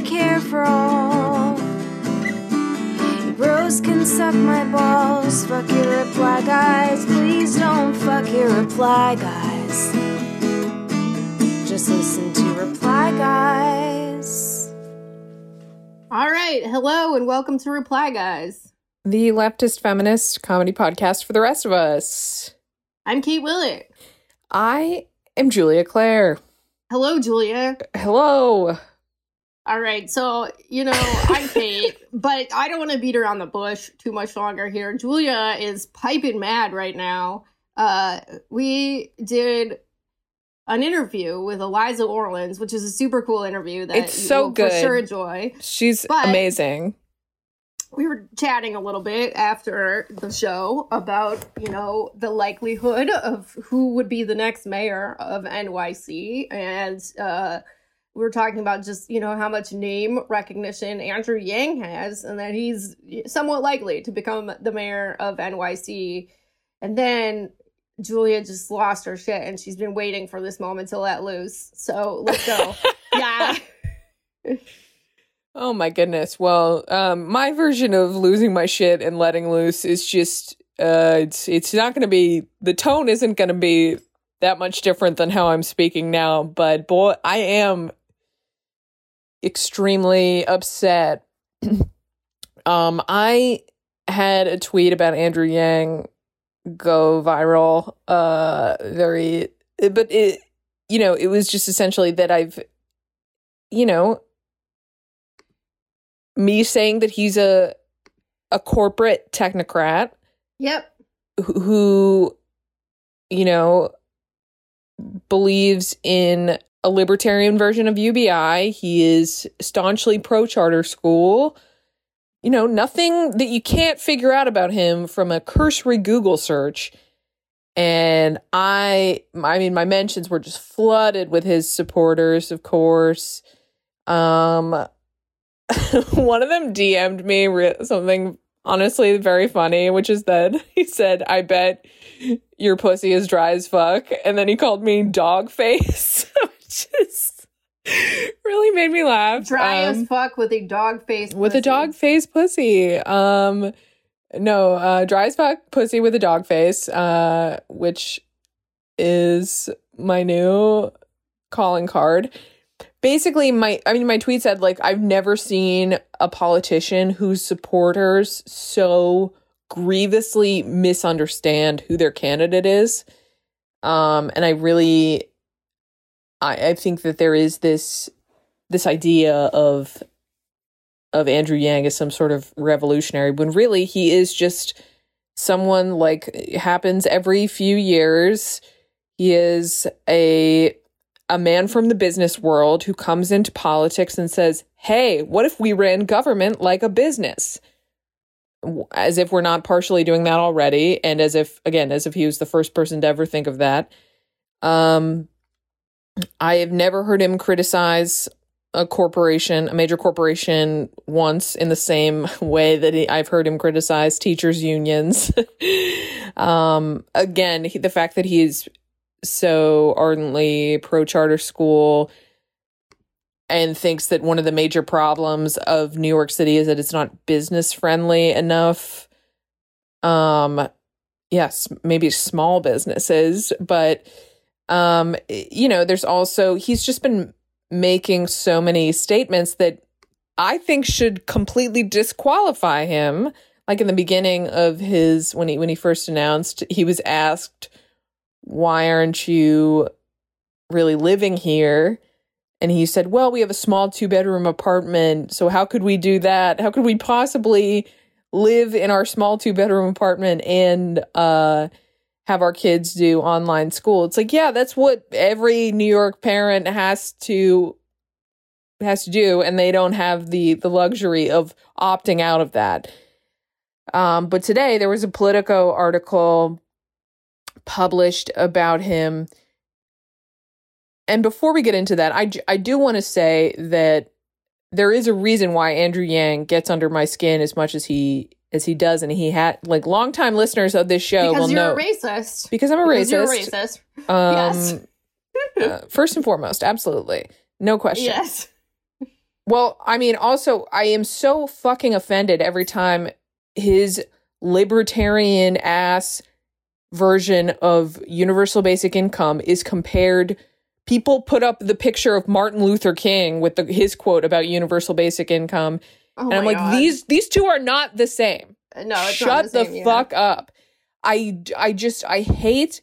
I care for all. You bros can suck my balls. Fuck your reply guys. Please don't fuck your reply guys. Just listen to reply guys. All right. Hello and welcome to Reply Guys. the leftist feminist comedy podcast for the rest of us. I'm Kate Willett. I am Julia Claire. Hello, Julia. Hello. All right. So, you know, I'm Kate, but I don't want to beat around the bush too much longer here. Julia is piping mad right now. Uh, we did an interview with Eliza Orlins, which is a super cool interview that It's you so will good. for sure enjoy. She's But- amazing. we were chatting a little bit after the show about you know the likelihood of who would be the next mayor of NYC and uh we were talking about just you know how much name recognition Andrew Yang has and that he's somewhat likely to become the mayor of NYC and then Julia just lost her shit and she's been waiting for this moment to let loose so let's go yeah Oh my goodness. Well, um, my version of losing my shit and letting loose is just uh, it's it's not going to be the tone isn't going to be that much different than how I'm speaking now. But boy, I am extremely upset. um, I had a tweet about Andrew Yang go viral. Uh, very, but it, you know, it was just essentially that I've, you know, me saying that he's a a corporate technocrat yep who, who you know believes in a libertarian version of UBI. He is staunchly pro charter school. You know, nothing that you can't figure out about him from a cursory Google search. And I I mean my mentions were just flooded with his supporters, of course. Um one of them DM'd me re- something honestly very funny, which is that he said, I bet your pussy is dry as fuck. And then he called me dog face, is really made me laugh. dry Um, as fuck with a dog face with a dog face pussy. Um, no, uh, dry as fuck pussy with a dog face, uh, which is my new calling card. Basically, my I mean, my tweet said like I've never seen a politician whose supporters so grievously misunderstand who their candidate is. Um, and I really, I, I think that there is this this idea of of Andrew Yang as some sort of revolutionary when really he is just someone like happens every few years. He is a a man from the business world who comes into politics and says, "Hey, what if we ran government like a business?" As if we're not partially doing that already, and as if again, as if he was the first person to ever think of that. Um, I have never heard him criticize a corporation, a major corporation, once in the same way that he, I've heard him criticize teachers' unions. um, again, he, the fact that he's so ardently pro charter school and thinks that one of the major problems of New York City is that it's not business friendly enough. Um, yes, maybe small businesses, but um, you know, there's also he's just been making so many statements that I think should completely disqualify him. Like in the beginning of his when he when he first announced, he was asked, "Why aren't you really living here?" And he said, "Well, we have a small two bedroom apartment, so how could we do that? How could we possibly live in our small two bedroom apartment and uh have our kids do online school?" It's like, yeah, that's what every New York parent has to has to do and they don't have the the luxury of opting out of that. Um but today there was a Politico article published about him and before we get into that, I, I do want to say that there is a reason why Andrew Yang gets under my skin as much as he as he does, and he had like longtime listeners of this show because will you're know a racist. because I'm a Because racist. You're a racist. Um, Yes. uh, first and foremost, absolutely, no question. Yes. Well, I mean, also, I am so fucking offended every time his libertarian ass version of universal basic income is compared. People put up the picture of Martin Luther King with the, his quote about universal basic income, Oh and I'm like, God. these these two are not the same. No, it's not Shut the, yeah. fuck up. I I just I hate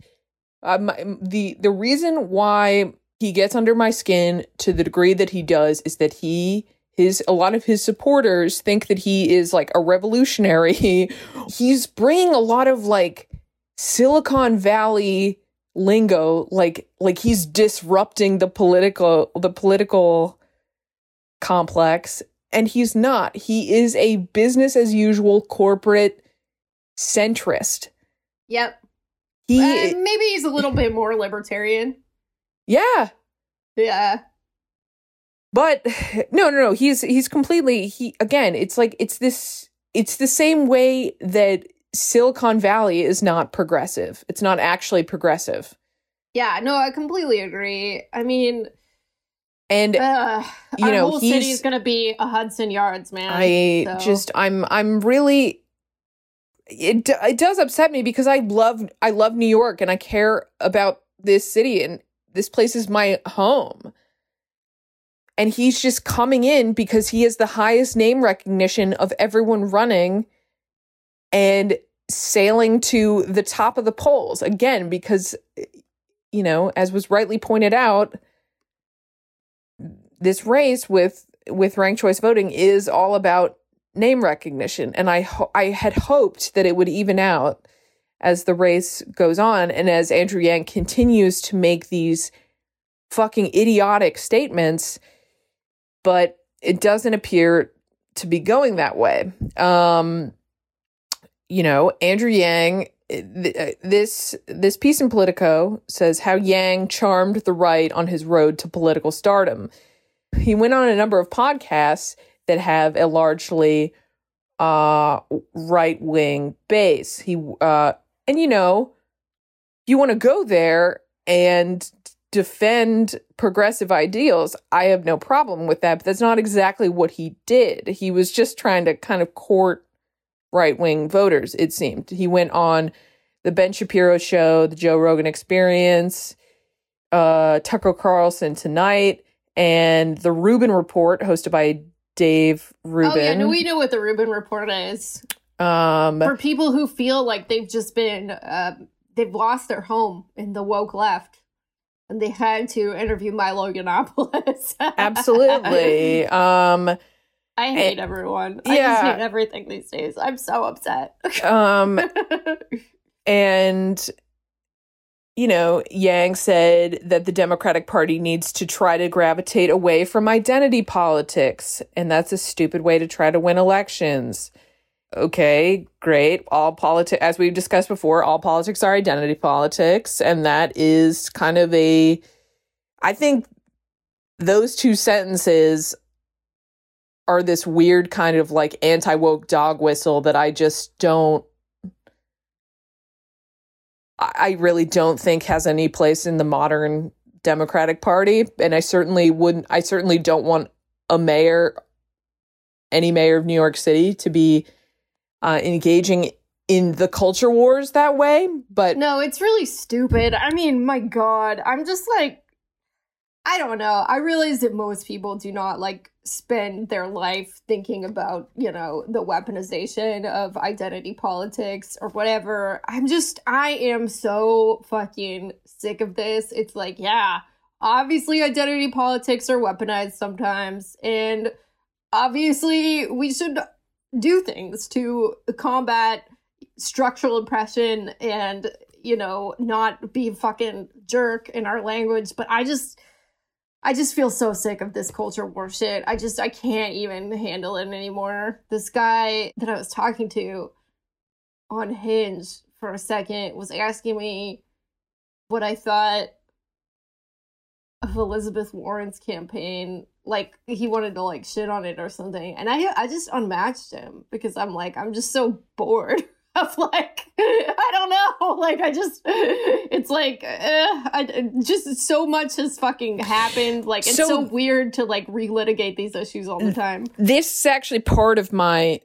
um, the the reason why he gets under my skin to the degree that he does is that he his a lot of his supporters think that he is like a revolutionary. He's bringing a lot of like Silicon Valley lingo like like he's disrupting the political the political complex and he's not. He is a business as usual corporate centrist. Yep. He Uh, maybe he's a little bit more libertarian. yeah, Yeah. but no no no, he's he's completely he again, it's like it's this it's the same way that Silicon Valley is not progressive. It's not actually progressive. Yeah, no, I completely agree. I mean, And uh, you know, whole he's- city's gonna be a Hudson Yards, man. I so- just I'm I'm really it it does upset me because I love I love New York and I care about this city and this place is my home. And he's just coming in because he has the highest name recognition of everyone running and sailing to the top of the polls again because you know as was rightly pointed out this race with with ranked choice voting is all about name recognition. And i ho- i had hoped that it would even out as the race goes on and as andrew yang continues to make these fucking idiotic statements but it doesn't appear to be going that way. Um you know andrew yang uh, this this piece in politico says how yang charmed the right on his road to political stardom he went on a number of podcasts that have a largely uh right wing base. He uh and you know, you want to go there and defend progressive ideals, I have no problem with that, but that's not exactly what he did. He was just trying to kind of court right wing voters, it seemed. He went on the Ben Shapiro show, the Joe Rogan experience, uh Tucker Carlson tonight and the Rubin Report, hosted by Dave Rubin. Oh yeah, no, we know what the Rubin Report is. um, For people who feel like they've just been, uh, they've lost their home in the woke left, and they had to interview Milo Yiannopoulos. absolutely. Um, I hate Eh, everyone. I just hate everything these days. I'm so upset. um, and you know, Yang said that the Democratic Party needs to try to gravitate away from identity politics, and that's a stupid way to try to win elections. Okay, great. All politics, as we've discussed before, all politics are identity politics, and that is kind of a. I think those two sentences are this weird kind of like anti woke dog whistle that I just don't. I really don't think has any place in the modern Democratic Party, and I certainly wouldn't. I certainly don't want a mayor, any mayor of New York City, to be uh, engaging in the culture wars that way. But no, it's really stupid. I mean, my God, I'm just like, I don't know. I realize that most people do not like spend their life thinking about, you know, the weaponization of identity politics or whatever. I'm just, I am so fucking sick of this. It's like, yeah, obviously identity politics are weaponized sometimes. And obviously we should do things to combat structural oppression and, you know, not be fucking jerk in our language. But I just, I just feel so sick of this culture war shit. I just I can't even handle it anymore. This guy that I was talking to on Hinge for a second was asking me what I thought of Elizabeth Warren's campaign. Like he wanted to like shit on it or something. And I I just unmatched him because I'm like I'm just so bored. stuff. Like, I don't know. Like, I just, it's like, uh, I, just so much has fucking happened. Like, it's so, So- weird to like relitigate these issues all the time. this is actually part of my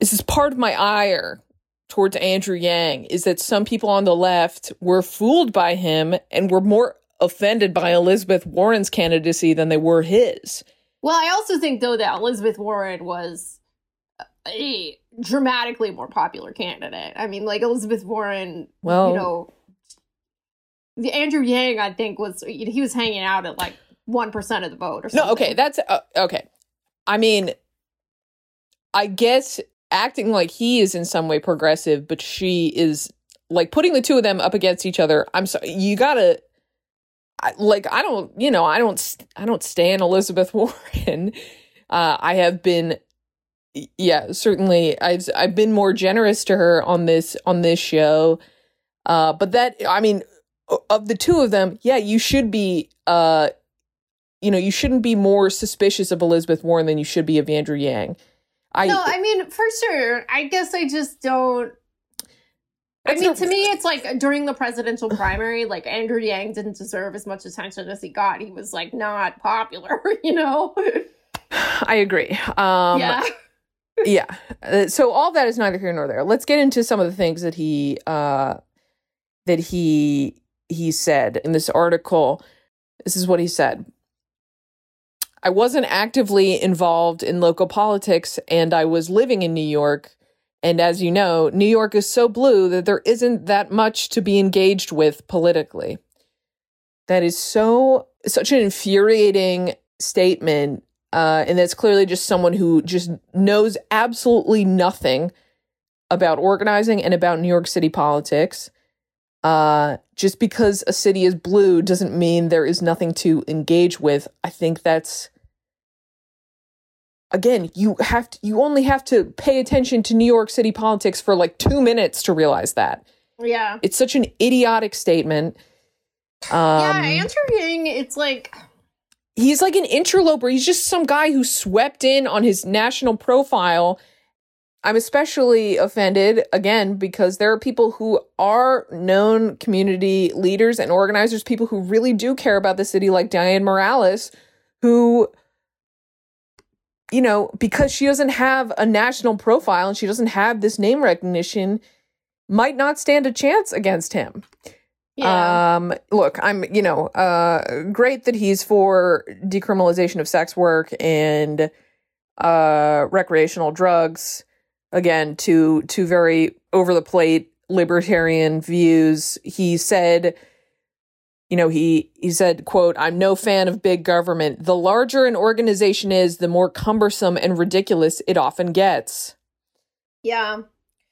this is part of my ire towards Andrew Yang is that some people on the left were fooled by him and were more offended by Elizabeth Warren's candidacy than they were his. Well, I also think though that Elizabeth Warren was a dramatically more popular candidate. I mean, like Elizabeth Warren, Well- you know, the Andrew Yang, I think was he was hanging out at like one percent of the vote or something. No, okay, that's uh, okay. I mean, I guess acting like he is in some way progressive, but she is like putting the two of them up against each other. I'm sorry, you gotta. I, like I don't, you know, I don't, I don't stand Elizabeth Warren. Uh, I have been, yeah, certainly, I've I've been more generous to her on this on this show. Uh, but that, I mean, of the two of them, yeah, you should be, uh, you know, you shouldn't be more suspicious of Elizabeth Warren than you should be of Andrew Yang. I, no, I mean for sure. I guess I just don't. I mean, to me, it's like during the presidential primary, like Andrew Yang didn't deserve as much attention as he got. He was like not popular, you know. I agree. Um, yeah. Yeah. Uh, so all that is neither here nor there. Let's get into some of the things that he uh that he he said in this article. This is what he said. I wasn't actively involved in local politics and I was living in New York. And as you know, New York is so blue that there isn't that much to be engaged with politically. That is so such an infuriating statement uh, and that's clearly just someone who just knows absolutely nothing about organizing and about New York City politics. Uh, just because a city is blue doesn't mean there is nothing to engage with. I think that's again, you have to, you only have to pay attention to New York City politics for like two minutes to realize that Yeah. it's such an idiotic statement. Um, yeah, Andrew Yang, it's like he's like an interloper. He's just some guy who swept in on his national profile. I'm especially offended again because there are people who are known community leaders and organizers, people who really do care about the city, like Dianne Morales, who, you know, because she doesn't have a national profile and she doesn't have this name recognition, might not stand a chance against him. Yeah. Um, look, I'm, you know, uh, great that he's for decriminalization of sex work and uh, recreational drugs. Again, to to very over the plate libertarian views. He said, you know, he he said, "quote I'm no fan of big government. The larger an organization is, the more cumbersome and ridiculous it often gets." yeah.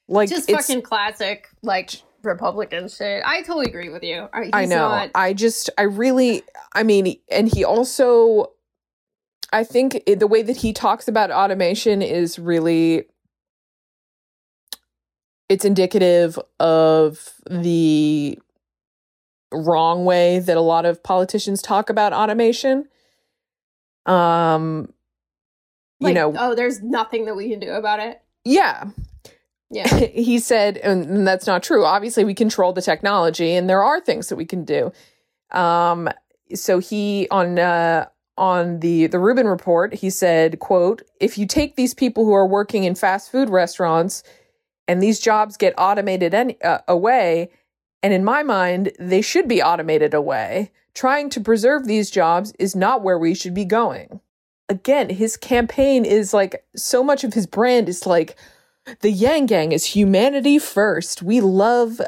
Like Just fucking classic, like Republican shit. I totally agree with you. Uh, I know. not- I just, I really, I mean, and he also, I think it, the way that he talks about automation is really, it's indicative of the wrong way that a lot of politicians talk about automation. Um, like, you know, oh, there's nothing that we can do about it. yeah, Yeah. he said, and that's not true. Obviously, we control the technology, and there are things that we can do. Um, so he on uh, on the the Rubin report, he said, "quote If you take these people who are working in fast food restaurants, and these jobs get automated any, uh, away, and in my mind, they should be automated away. Trying to preserve these jobs is not where we should be going." Again, his campaign is like so much of his brand is like the Yang Gang is humanity first. We love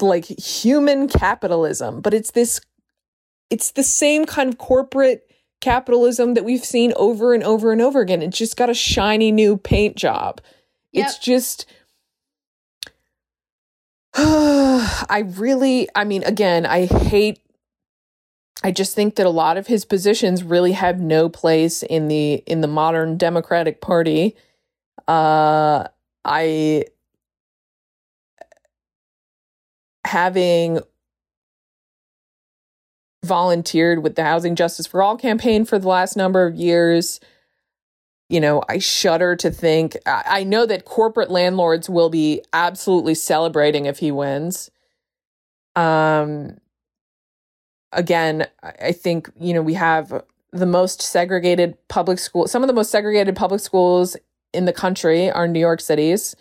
like human capitalism, but it's this it's the same kind of corporate capitalism that we've seen over and over and over again. It's just got a shiny new paint job. It's just I really I mean again, I hate I just think that a lot of his positions really have no place in the in the modern Democratic Party. Uh I having volunteered with the Housing Justice for All campaign for the last number of years, you know, I shudder to think. I, I know that corporate landlords will be absolutely celebrating if he wins. Um, again, I think, you know, we have the most segregated public school, some of the most segregated public schools in the country are New York cities.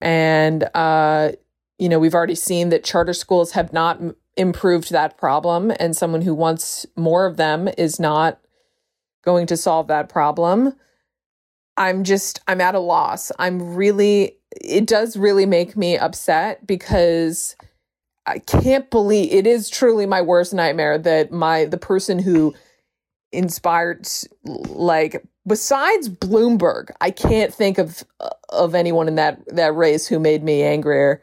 And, uh, you know, we've already seen that charter schools have not improved that problem. And someone who wants more of them is not going to solve that problem. I'm just, I'm at a loss. I'm really, it does really make me upset because I can't believe it is truly my worst nightmare that my, the person who inspired, like, besides Bloomberg, I can't think of, of anyone in that, that race who made me angrier.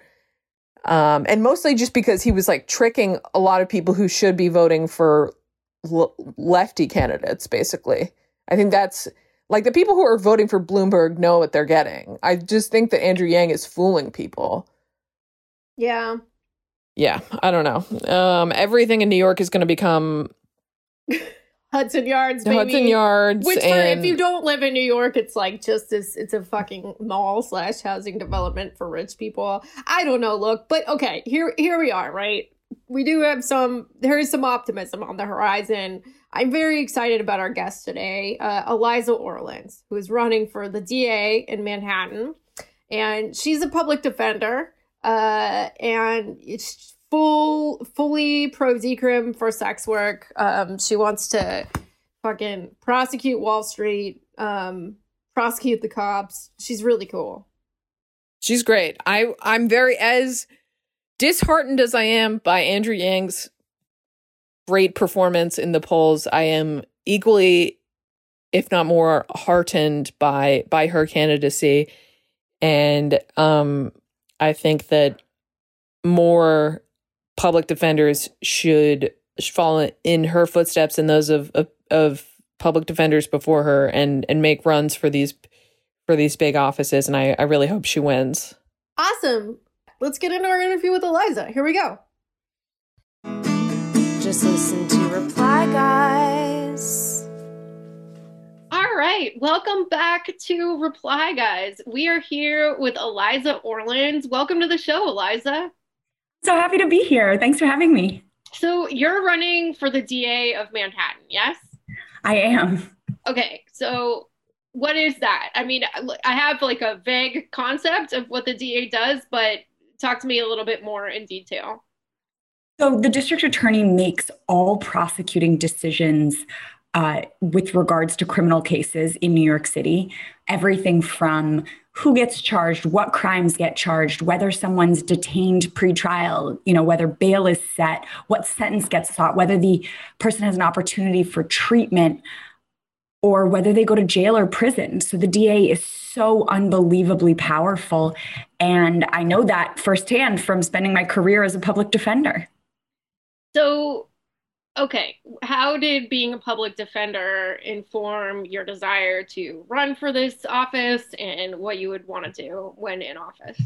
Um, and mostly just because he was like tricking a lot of people who should be voting for l- lefty candidates, basically. I think that's, like the people who are voting for Bloomberg know what they're getting. I just think that Andrew Yang is fooling people. Yeah. Yeah, I don't know. Um, everything in New York is going to become Hudson Yards, baby. Hudson Yards. Which, for, and if you don't live in New York, it's like just this. It's a fucking mall slash housing development for rich people. I don't know. Look, but okay, here here we are. Right, we do have some. There is some optimism on the horizon. I'm very excited about our guest today, uh, Eliza Orlins, who is running for the DA in Manhattan, and she's a public defender. Uh, and it's full fully pro decrim for sex work. Um, she wants to fucking prosecute Wall Street, um, prosecute the cops. She's really cool. she's great. I I'm very as disheartened as I am by Andrew Yang's great performance in the polls. I am equally, if not more, heartened by by her candidacy, and um, I think that more public defenders should follow in her footsteps and those of, of of public defenders before her and and make runs for these for these big offices and I, I really hope she wins. Awesome. Let's get into our interview with Eliza. Here we go. Just listen to Reply Guys. All right, welcome back to Reply Guys. We are here with Eliza Orlins. Welcome to the show, Eliza. So happy to be here. Thanks for having me. So you're running for the DA of Manhattan, yes? I am. Okay, so what is that? I mean, I have like a vague concept of what the DA does, but talk to me a little bit more in detail. So the district attorney makes all prosecuting decisions uh, with regards to criminal cases in New York City. Everything from who gets charged, what crimes get charged, whether someone's detained pretrial, you know, whether bail is set, what sentence gets sought, whether the person has an opportunity for treatment, or whether they go to jail or prison. So the DA is so unbelievably powerful. And I know that firsthand from spending my career as a public defender. So, okay, how did being a public defender inform your desire to run for this office and what you would want to do when in office?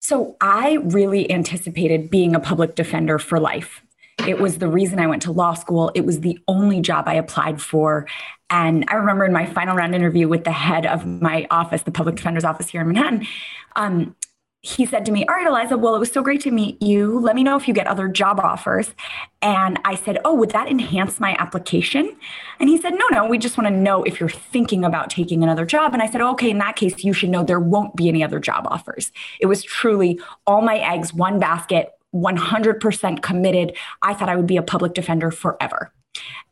So I really anticipated being a public defender for life. It was the reason I went to law school. It was the only job I applied for. And I remember in my final round interview with the head of my office, the public defender's office here in Manhattan, um, he said to me, All right, Eliza, well, it was so great to meet you. Let me know if you get other job offers. And I said, Oh, would that enhance my application? And he said, No, no, we just want to know if you're thinking about taking another job. And I said, Okay, in that case, you should know there won't be any other job offers. It was truly all my eggs, one basket, 100% committed. I thought I would be a public defender forever.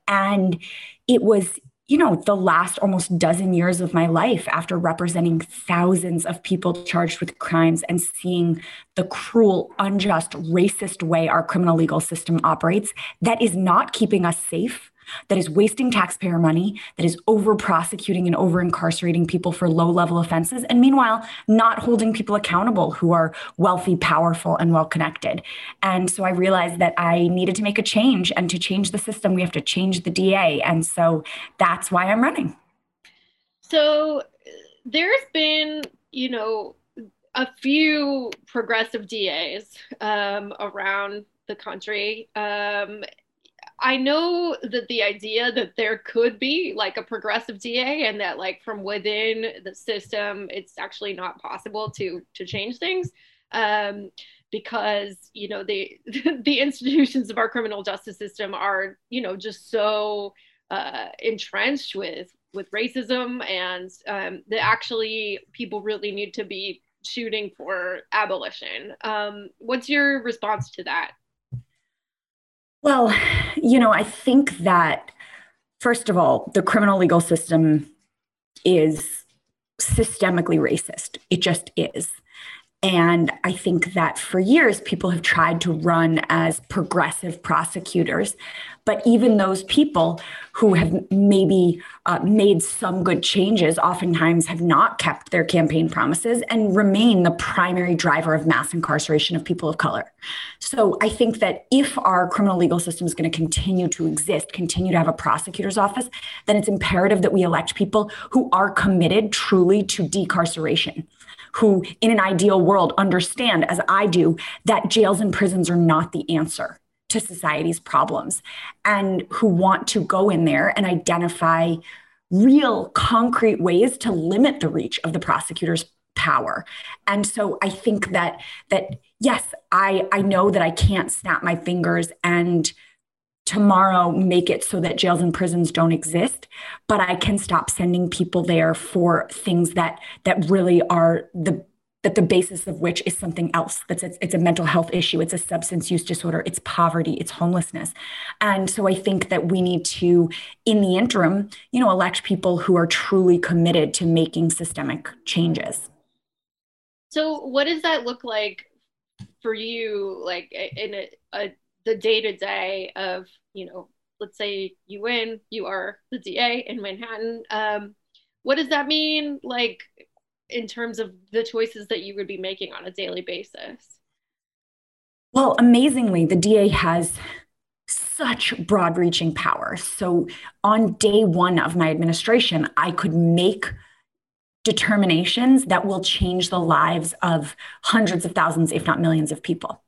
And it was you know, the last almost dozen years of my life after representing thousands of people charged with crimes and seeing the cruel, unjust, racist way our criminal legal system operates that is not keeping us safe, that is wasting taxpayer money, that is over prosecuting and over incarcerating people for low level offenses, and meanwhile, not holding people accountable who are wealthy, powerful, and well connected. And so I realized that I needed to make a change. And to change the system, we have to change the DA. And so that's why I'm running. So there's been, you know, a few progressive DAs um, around the country. Um, I know that the idea that there could be like a progressive DA and that like from within the system, it's actually not possible to to change things. Um, because you know the the institutions of our criminal justice system are you know just so uh, entrenched with with racism and um, that actually people really need to be shooting for abolition. Um, what's your response to that? Well, you know, I think that, first of all, the criminal legal system is systemically racist. It just is. And I think that for years, people have tried to run as progressive prosecutors. But even those people who have maybe uh, made some good changes oftentimes have not kept their campaign promises and remain the primary driver of mass incarceration of people of color. So I think that if our criminal legal system is going to continue to exist, continue to have a prosecutor's office, then it's imperative that we elect people who are committed truly to decarceration who, in an ideal world, understand, as I do, that jails and prisons are not the answer to society's problems and who want to go in there and identify real concrete ways to limit the reach of the prosecutor's power. And so I think that that yes, I I know that I can't snap my fingers and tomorrow make it so that jails and prisons don't exist but i can stop sending people there for things that that really are the that the basis of which is something else. That's it's, it's a mental health issue. It's a substance use disorder. It's poverty. It's homelessness. And so i think that we need to in the interim you know elect people who are truly committed to making systemic changes. So what does that look like for you like in a, a the day to day of, you know, let's say you win, you are the DA in Manhattan. Um, what does that mean, like, in terms of the choices that you would be making on a daily basis? Well, amazingly, the DA has such broad reaching power. So on day one of my administration, I could make determinations that will change the lives of hundreds of thousands, if not millions of people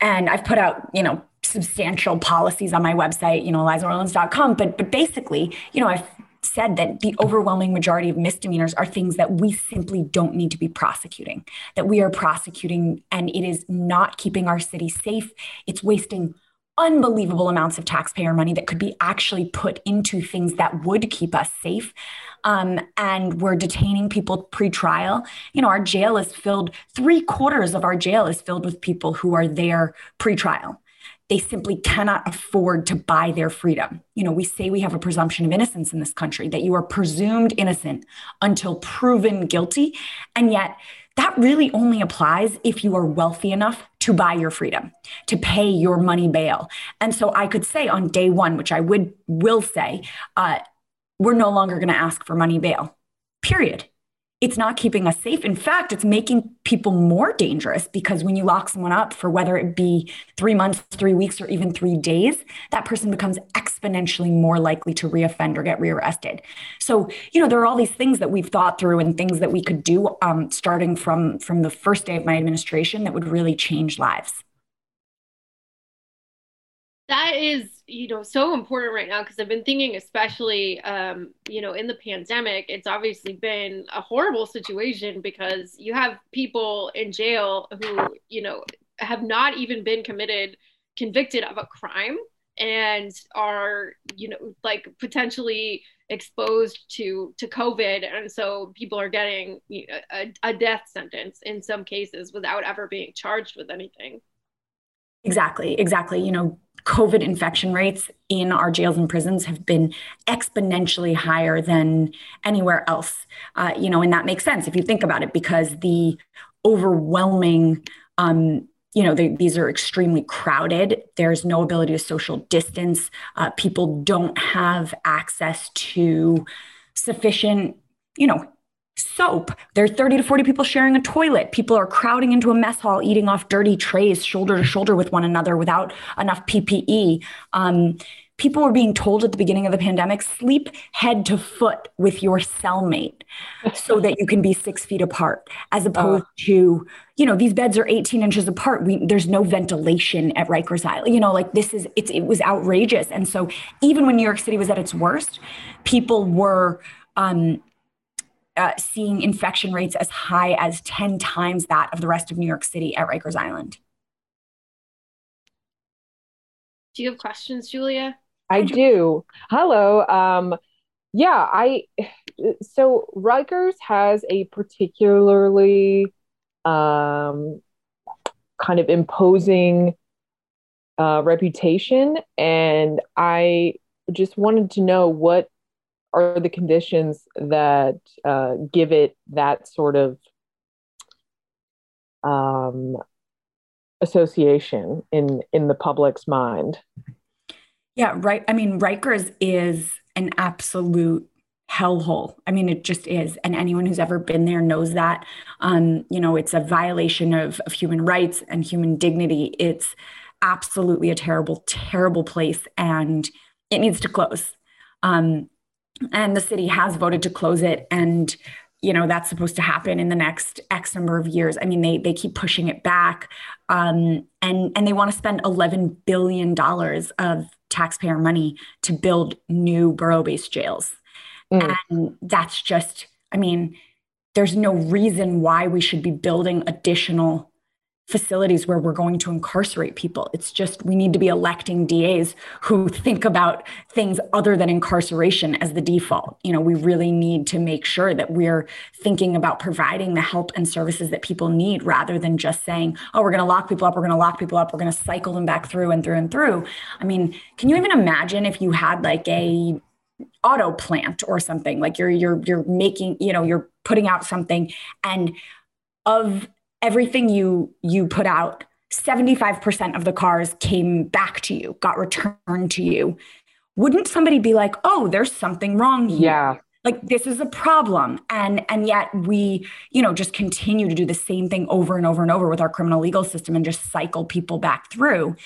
and I've put out, you know, substantial policies on my website, you know, elizamorlands.com. But but basically, you know, I've said that the overwhelming majority of misdemeanors are things that we simply don't need to be prosecuting, that we are prosecuting and it is not keeping our city safe. It's wasting unbelievable amounts of taxpayer money that could be actually put into things that would keep us safe. Um, and we're detaining people pre-trial. You know, our jail is filled. Three quarters of our jail is filled with people who are there pre-trial. They simply cannot afford to buy their freedom. You know, we say we have a presumption of innocence in this country, that you are presumed innocent until proven guilty. And yet, that really only applies if you are wealthy enough to buy your freedom, to pay your money bail. And so I could say on day one, which I would will say, uh, we're no longer going to ask for money bail. Period it's not keeping us safe. In fact, it's making people more dangerous because when you lock someone up for whether it be three months, three weeks, or even three days, that person becomes exponentially more likely to reoffend or get rearrested. So, you know, there are all these things that we've thought through and things that we could do um, starting from from the first day of my administration that would really change lives. That is you know so important right now because i've been thinking especially um, you know in the pandemic it's obviously been a horrible situation because you have people in jail who you know have not even been committed convicted of a crime and are you know like potentially exposed to to covid. And so people are getting you know, a, a death sentence in some cases without ever being charged with anything exactly exactly you know COVID infection rates in our jails and prisons have been exponentially higher than anywhere else. Uh, you know, and that makes sense if you think about it, because the overwhelming, um, you know, they, these are extremely crowded. There's no ability to social distance. Uh, people don't have access to sufficient, you know, soap. There are 30 to 40 people sharing a toilet. People are crowding into a mess hall, eating off dirty trays, shoulder to shoulder with one another without enough PPE. Um, people were being told at the beginning of the pandemic sleep head to foot with your cellmate so that you can be six feet apart as opposed to you know these beds are 18 inches apart we, there's no ventilation at rikers island you know like this is it's, it was outrageous and so even when new york city was at its worst people were um, uh, seeing infection rates as high as 10 times that of the rest of new york city at rikers island do you have questions julia I do. Hello. Um, yeah, I so Rikers has a particularly um, kind of imposing uh, reputation, and I just wanted to know what are the conditions that uh, give it that sort of um, association in in the public's mind. Yeah, right. I mean, Rikers is an absolute hellhole. I mean, it just is. And anyone who's ever been there knows that. Um, you know, it's a violation of, of human rights and human dignity. It's absolutely a terrible, terrible place. And it needs to close. Um, and the city has voted to close it. And you know that's supposed to happen in the next x number of years i mean they they keep pushing it back um, and and they want to spend 11 billion dollars of taxpayer money to build new borough-based jails mm. and that's just i mean there's no reason why we should be building additional facilities where we're going to incarcerate people. It's just we need to be electing DAs who think about things other than incarceration as the default. You know, we really need to make sure that we're thinking about providing the help and services that people need rather than just saying, oh, we're going to lock people up, we're going to lock people up, we're going to cycle them back through and through and through. I mean, can you even imagine if you had like a auto plant or something like you're you're you're making you know you're putting out something and of everything you you put out 75% of the cars came back to you got returned to you. Wouldn't somebody be like oh there's something wrong here. Yeah. Like this is a problem. And and yet we you know just continue to do the same thing over and over and over with our criminal legal system and just cycle people back through.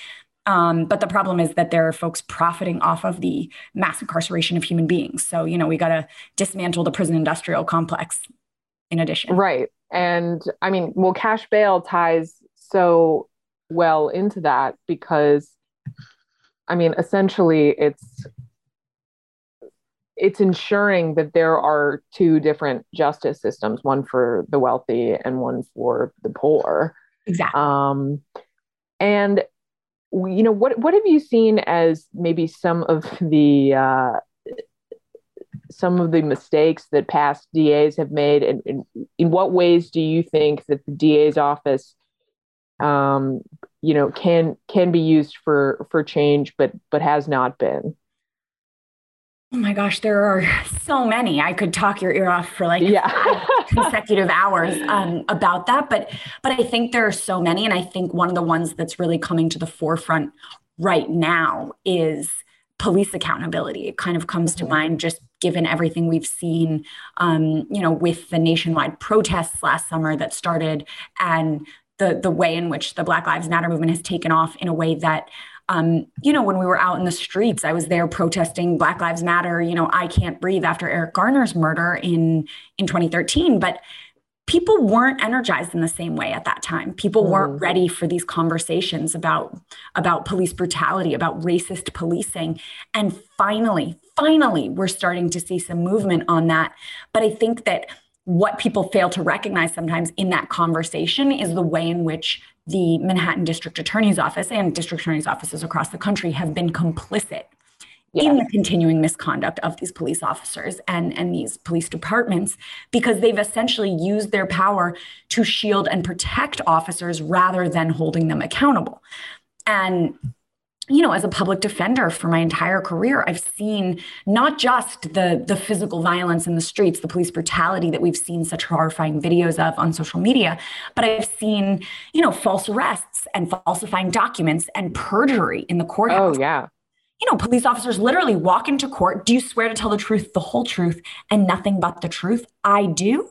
Um, but the problem is that there are folks profiting off of the mass incarceration of human beings. So you know we got to dismantle the prison industrial complex in addition. Right and I mean, well, cash bail ties so well into that because I mean, essentially it's it's ensuring that there are two different justice systems, one for the wealthy and one for the poor. Exactly. Um, and you know what what have you seen as maybe some of the uh, some of the mistakes that past DAs have made, and, and in what ways do you think that the DA's office, um, you know, can can be used for for change, but but has not been? Oh my gosh, there are so many. I could talk your ear off for like yeah. consecutive hours um, about that, but but I think there are so many, and I think one of the ones that's really coming to the forefront right now is police accountability. It kind of comes to mm-hmm. mind just given everything we've seen, um, you know, with the nationwide protests last summer that started and the the way in which the Black Lives Matter movement has taken off in a way that um, you know, when we were out in the streets, I was there protesting Black Lives Matter, you know, I can't breathe after Eric Garner's murder in in 2013. But people weren't energized in the same way at that time. People weren't mm. ready for these conversations about about police brutality about racist policing. And finally finally we're starting to see some movement on that. But i think that what people fail to recognize sometimes in that conversation is the way in which the Manhattan District Attorney's Office and district attorney's offices across the country have been complicit yeah. in the continuing misconduct of these police officers and, and these police departments because they've essentially used their power to shield and protect officers rather than holding them accountable. And you know as a public defender for my entire career i've seen not just the the physical violence in the streets the police brutality that we've seen such horrifying videos of on social media but i've seen you know false arrests and falsifying documents and perjury in the courthouse oh yeah you know, police officers literally walk into court. Do you swear to tell the truth, the whole truth, and nothing but the truth? I do.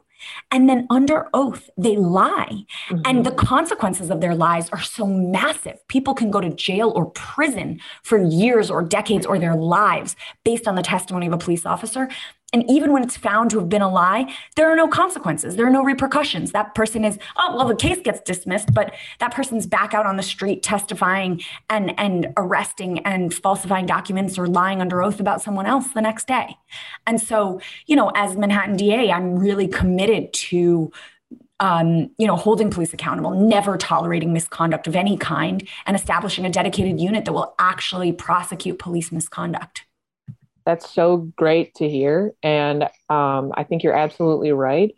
And then under oath, they lie. Mm-hmm. And the consequences of their lies are so massive. People can go to jail or prison for years or decades or their lives based on the testimony of a police officer. And even when it's found to have been a lie, there are no consequences. There are no repercussions. That person is, oh, well, the case gets dismissed, but that person's back out on the street testifying and, and arresting and falsifying documents or lying under oath about someone else the next day. And so, you know, as Manhattan DA, I'm really committed to um, you know, holding police accountable, never tolerating misconduct of any kind, and establishing a dedicated unit that will actually prosecute police misconduct that's so great to hear and um, i think you're absolutely right.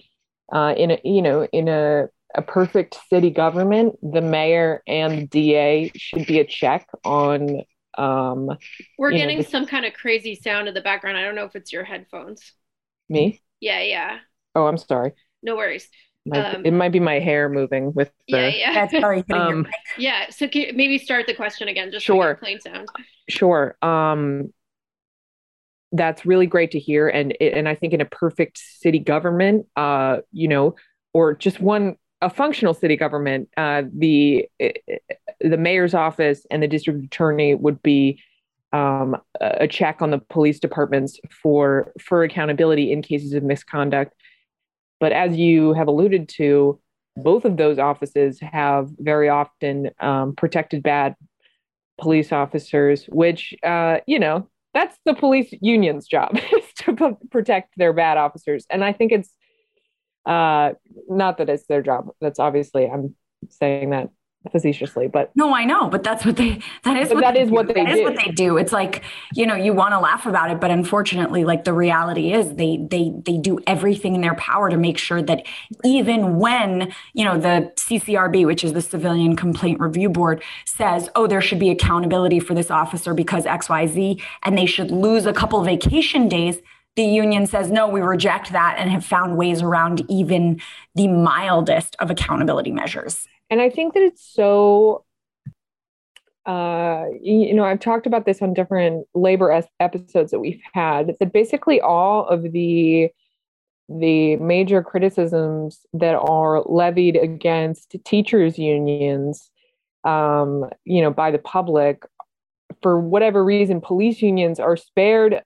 Uh, in a you know in a, a perfect city government the mayor and da should be a check on um, we're getting know, the, some kind of crazy sound in the background. I don't know if it's your headphones. Me? Yeah yeah. Oh i'm sorry. No worries. My, um, it might be my hair moving with the yeah. Yeah that's sorry um, yeah so maybe start the question again just sure. plain sound. Sure um that's really great to hear. And and i think in a perfect city government uh you know or just one a functional city government uh the the mayor's office and the district attorney would be um, a check on the police departments for for accountability in cases of misconduct. But as you have alluded to both of those offices have very often um, protected bad police officers which uh, you know that's the police union's job is to p- protect their bad officers. And i think it's uh not that it's their job. That's obviously i'm saying that facetiously but no i know but that's what they that is what that is what they that do. is what they do. It's like you know you want to laugh about it but unfortunately like the reality is they they they do everything in their power to make sure that even when you know the ccrb which is the civilian complaint review board says oh there should be accountability for this officer because xyz and they should lose a couple vacation days the union says no we reject that and have found ways around even the mildest of accountability measures and I think that it's so uh, you know, I've talked about this on different labor es- episodes that we've had. That basically all of the the major criticisms that are levied against teachers unions, um, you know, by the public, for whatever reason, police unions are spared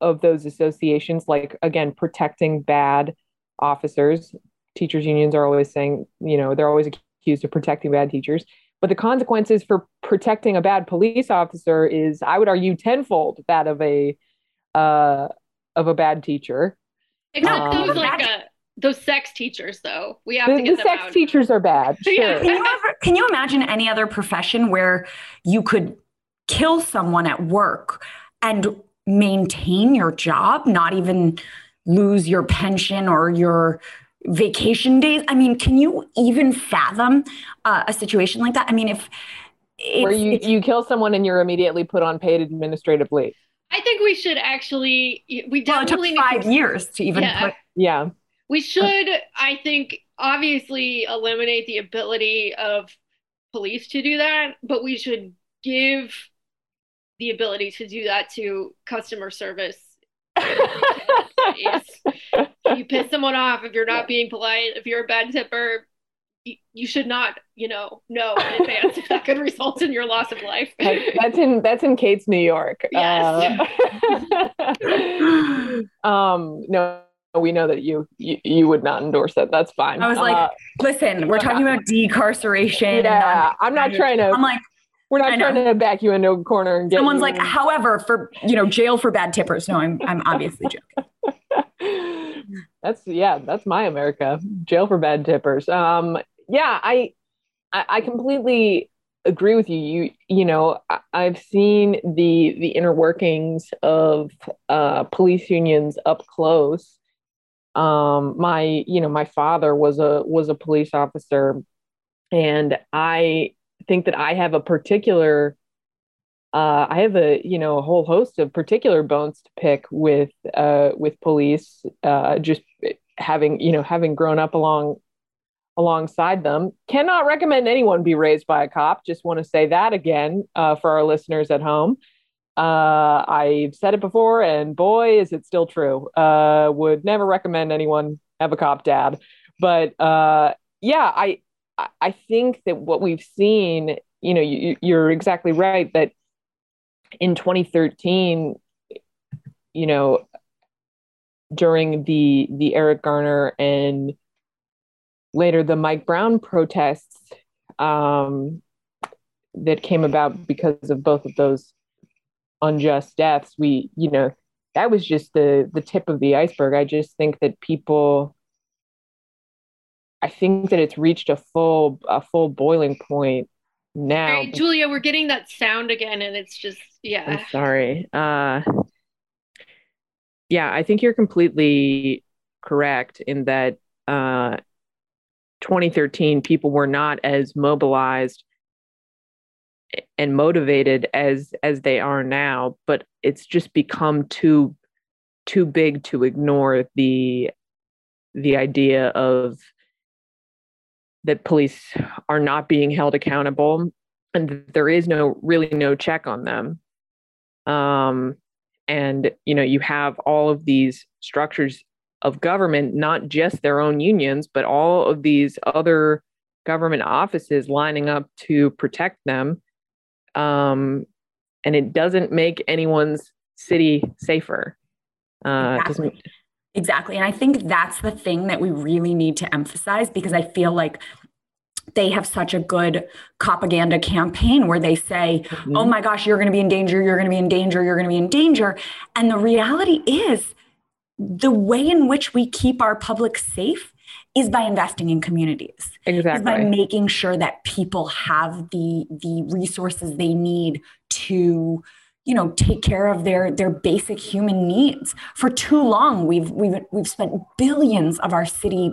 of those associations. Like again, protecting bad officers. Teachers unions are always saying, you know, they're always accused of protecting bad teachers. But the consequences for protecting a bad police officer is, I would argue, tenfold that of a uh, of a bad teacher. Except um, those like uh, those sex teachers, though. We have the, to get the sex out. teachers are bad. Sure. Yeah. Can, you ever, can you imagine any other profession where you could kill someone at work and maintain your job, not even lose your pension or your vacation days. I mean, can you even fathom uh, a situation like that? I mean, if where you you kill someone and you're immediately put on paid administrative leave. I think we should actually we definitely well, it took five years to even yeah. put. Yeah, we should. I think obviously eliminate the ability of police to do that, but we should give the ability to do that to customer service you piss someone off if you're not being polite, if you're a bad tipper, you, you should not, you know, know in advance if that could result in your loss of life. that's in that's in Kate's New York. Yes. Uh, um, no, we know that you, you you would not endorse it. That's fine. I was like, uh, listen, we're talking about decarceration. Yeah, I'm not trying to. I'm like, we're not trying to back you into a corner and get. Someone's like, in. however, for you know, jail for bad tippers. No, I'm I'm obviously joking. that's yeah, that's my America. Jail for bad tippers. Um, yeah, I I, I completely agree with you. You you know, I, have seen the the inner workings of uh, police unions up close. Um, my you know, my father was a was a police officer, and I think that I have a particular uh, I have a you know a whole host of particular bones to pick with uh, with police. Uh, just having you know having grown up along alongside them, cannot recommend anyone be raised by a cop. Just want to say that again uh, for our listeners at home. Uh, I've said it before, and boy, is it still true. Uh, would never recommend anyone have a cop dad. But yeah, I I think that what we've seen, you know, you, you're exactly right that in 2013, you know, during the the Eric Garner and later the Mike Brown protests um, that came about because of both of those unjust deaths, we, you know, that was just the the tip of the iceberg. I just think that people I think that it's reached a full a full boiling point now. Hey, Julia, we're getting that sound again and it's just yeah. I'm sorry. Uh yeah, I think you're completely correct in that uh 2013 people were not as mobilized and motivated as as they are now but it's just become too too big to ignore the the idea of that police are not being held accountable and there is no really no check on them. Um and you know you have all of these structures of government not just their own unions but all of these other government offices lining up to protect them. Um and it doesn't make anyone's city safer. Uh exactly. Exactly and i think that's the thing that we really need to emphasize because i feel like they have such a good propaganda campaign where they say, mm-hmm. oh my gosh, you're going to be in danger, you're going to be in danger, you're going to be in danger. And the reality is, the way in which we keep our public safe is by investing in communities. Exactly. Is by making sure that people have the the resources they need to you know take care of their their basic human needs. For too long we've we've we've spent billions of our city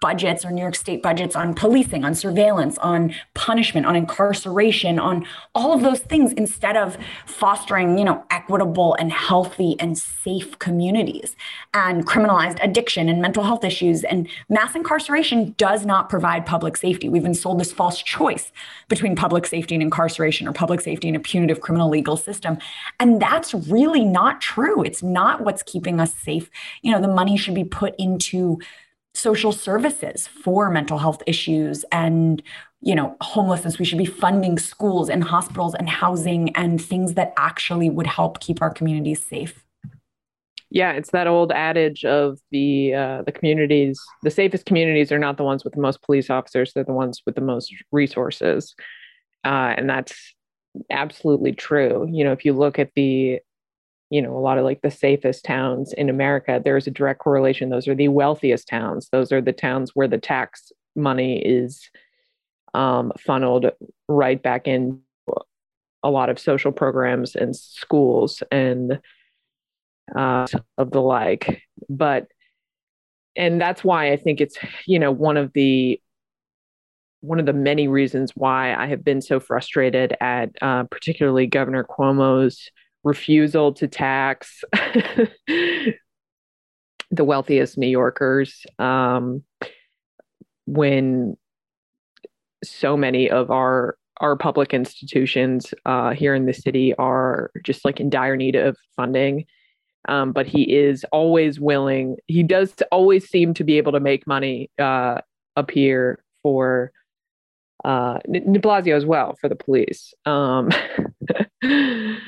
budgets or New York State budgets on policing, on surveillance, on punishment, on incarceration, on all of those things instead of fostering, you know, equitable and healthy and safe communities and criminalized addiction and mental health issues. And mass incarceration does not provide public safety. We've been sold this false choice between public safety and incarceration or public safety and a punitive criminal legal system. And that's really not true. It's not what's keeping us safe. You know, the money should be put into social services for mental health issues and you know homelessness. We should be funding schools and hospitals and housing and things that actually would help keep our communities safe. Yeah it's that old adage of the uh, the communities the safest communities are not the ones with the most police officers they're the ones with the most resources. Uh, and that's absolutely true. You know if you look at the you know a lot of like the safest towns in america there's a direct correlation. Those are the wealthiest towns. Those are the towns where the tax money is um, funneled right back in a lot of social programs and schools and uh, of the like. But and that's why i think it's you know one of the one of the many reasons why i have been so frustrated at uh, particularly governor cuomo's refusal to tax the wealthiest New Yorkers um, when so many of our our public institutions uh, here in the city are just like in dire need of funding. Um, but he is always willing. He does always seem to be able to make money uh, up here for uh, De Blasio as well for the police. Um,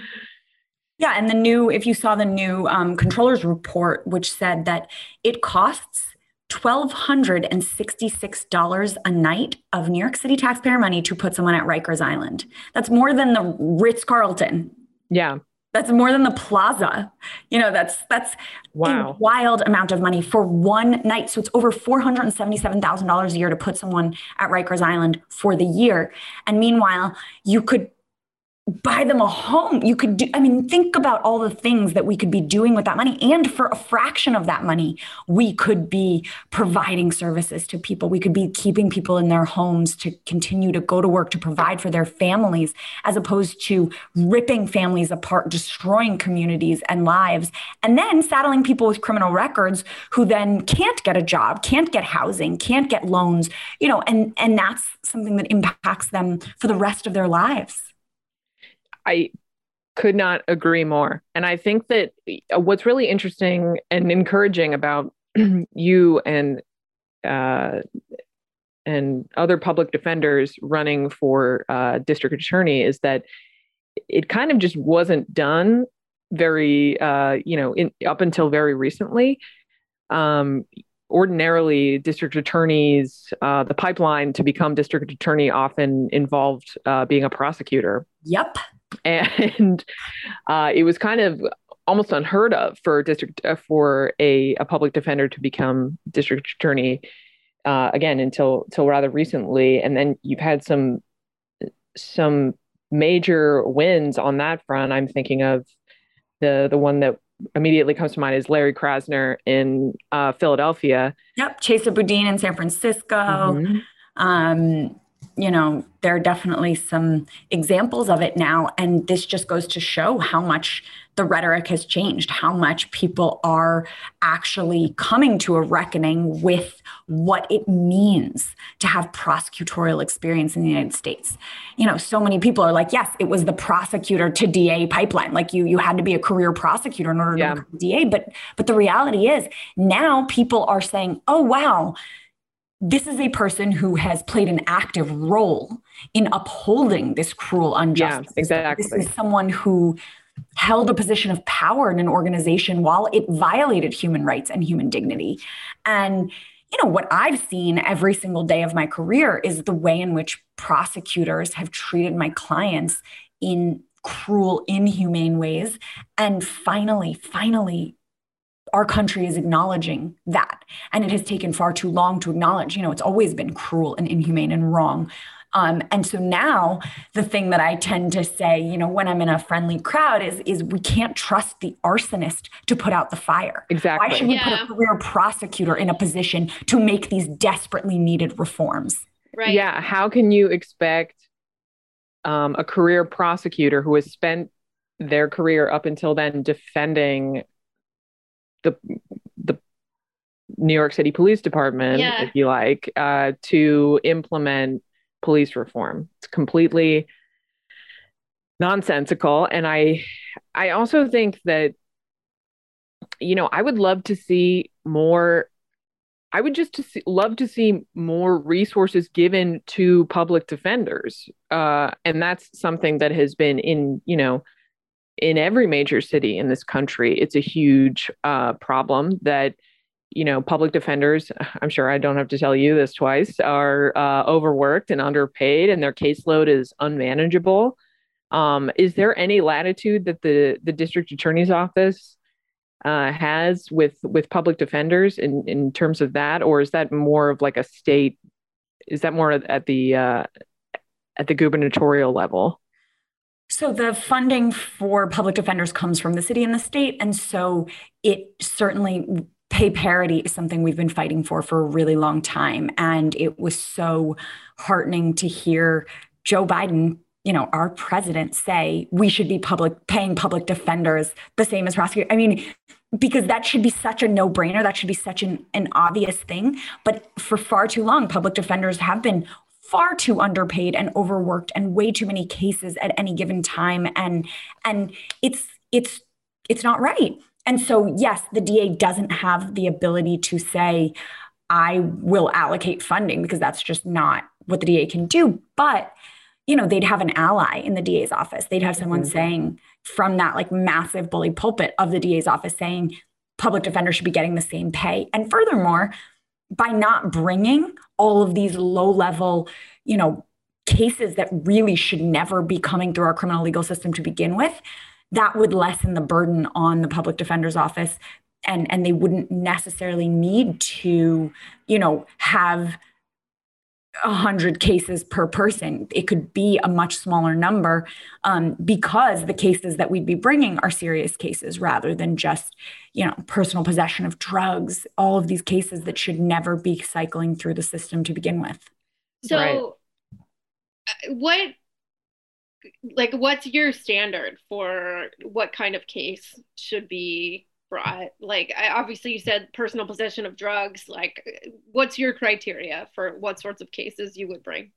Yeah, and the new, if you saw the new um, controller's report, which said that it costs $1,266 a night of New York City taxpayer money to put someone at Rikers Island. That's more than the Ritz Carlton. Yeah. That's more than the plaza. You know, that's that's wow. a wild amount of money for one night. So it's over $477,000 a year to put someone at Rikers Island for the year. And meanwhile, you could buy them a home. You could do, I mean, think about all the things that we could be doing with that money. And for a fraction of that money, we could be providing services to people. We could be keeping people in their homes to continue to go to work to provide for their families, as opposed to ripping families apart, destroying communities and lives, and then saddling people with criminal records who then can't get a job, can't get housing, can't get loans, you know, and, and that's something that impacts them for the rest of their lives. I could not agree more. And I think that uh, what's really interesting and encouraging about you and uh, and other public defenders running for uh, district attorney is that it kind of just wasn't done very uh, you know in, up until very recently. Um, ordinarily district attorneys uh, the pipeline to become district attorney often involved uh, being a prosecutor. Yep and uh, it was kind of almost unheard of for district uh, for a, a public defender to become district attorney uh, again until until rather recently. And then you've had some some major wins on that front. I'm thinking of the the one that immediately comes to mind is larry krasner in uh, philadelphia. Yep chesa boudin in san francisco. Mm-hmm. um, you know, there are definitely some examples of it now. And this just goes to show how much the rhetoric has changed, how much people are actually coming to a reckoning with what it means to have prosecutorial experience in the United States. You know, so many people are like, yes, it was the prosecutor to DA pipeline. Like you, you had to be a career prosecutor in order yeah. to become DA. But but the reality is now people are saying, oh wow this is a person who has played an active role in upholding this cruel injustice. Yeah, exactly. This is someone who held a position of power in an organization while it violated human rights and human dignity. And you know, what I've seen every single day of my career is the way in which prosecutors have treated my clients in cruel, inhumane ways. And finally, finally, our country is acknowledging that. And it has taken far too long to acknowledge. You know, it's always been cruel and inhumane and wrong. Um, and so now the thing that I tend to say, you know, when I'm in a friendly crowd is, is we can't trust the arsonist to put out the fire. Exactly. Why should we yeah. put a career prosecutor in a position to make these desperately needed reforms? Right. Yeah. How can you expect um, a career prosecutor who has spent their career up until then defending the the New York City Police Department, yeah. if you like, uh, to implement police reform. It's completely nonsensical, and I I also think that you know I would love to see more. I would just to see, love to see more resources given to public defenders, uh, and that's something that has been in you know in every major city in this country, it's a huge uh, problem that you know public defenders. I'm sure I don't have to tell you this twice are uh, overworked and underpaid, and their caseload is unmanageable. Um, is there any latitude that the the district attorney's office uh, has with with public defenders in in terms of that, or is that more of like a state? Is that more at the uh, at the gubernatorial level? So the funding for public defenders comes from the city and the state. And so it certainly pay parity is something we've been fighting for for a really long time. And it was so heartening to hear Joe Biden, you know, our president say we should be public paying public defenders the same as prosecutors. I mean, because that should be such a no-brainer that should be such an, an obvious thing but for far too long public defenders have been far too underpaid and overworked and way too many cases at any given time. And and it's it's it's not right. And so yes the da doesn't have the ability to say i will allocate funding because that's just not what the da can do. But you know they'd have an ally in the da's office. They'd have someone mm-hmm. saying from that like massive bully pulpit of the da's office saying public defenders should be getting the same pay. And furthermore by not bringing all of these low level, you know, cases that really should never be coming through our criminal legal system to begin with, that would lessen the burden on the public defender's office and and they wouldn't necessarily need to, you know, have 100 cases per person. It could be a much smaller number um, because the cases that we'd be bringing are serious cases rather than just, you know, personal possession of drugs, all of these cases that should never be cycling through the system to begin with. So, right. Uh, what, like, what's your standard for what kind of case should be brought like I, obviously you said personal possession of drugs like what's your criteria for what sorts of cases you would bring?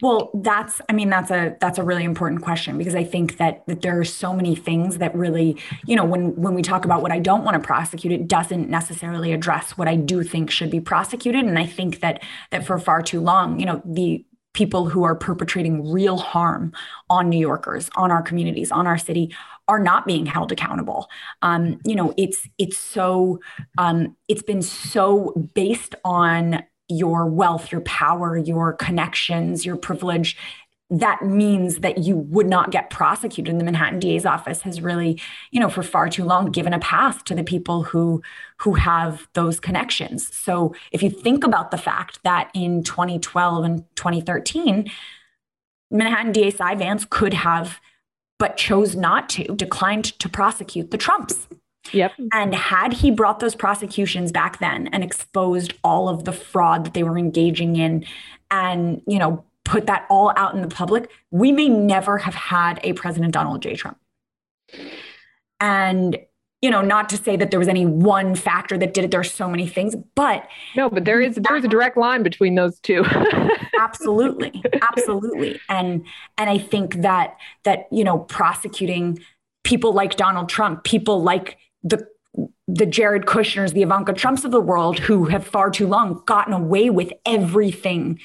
Well, that's I mean that's a that's a really important question because I think that that there are so many things that really, you know, when when we talk about what I don't want to prosecute, it doesn't necessarily address what I do think should be prosecuted. And I think that that for far too long, you know, the people who are perpetrating real harm on New Yorkers, on our communities, on our city are not being held accountable. Um, you know, it's it's so um, it's been so based on your wealth, your power, your connections, your privilege, that means that you would not get prosecuted. And the Manhattan DA's office has really, you know, for far too long given a pass to the people who who have those connections. So if you think about the fact that in 2012 and 2013, Manhattan DA Cy Vance could have, but chose not to, declined to prosecute the Trumps. Yep. And had he brought those prosecutions back then and exposed all of the fraud that they were engaging in and, you know, put that all out in the public, we may never have had a President Donald J. Trump. And, you know, not to say that there was any one factor that did it. There are so many things, but no, but there is there is a direct line between those two. absolutely. Absolutely. And and I think that that, you know, prosecuting people like Donald Trump, people like the the Jared Kushners, the Ivanka Trumps of the world, who have far too long gotten away with everything,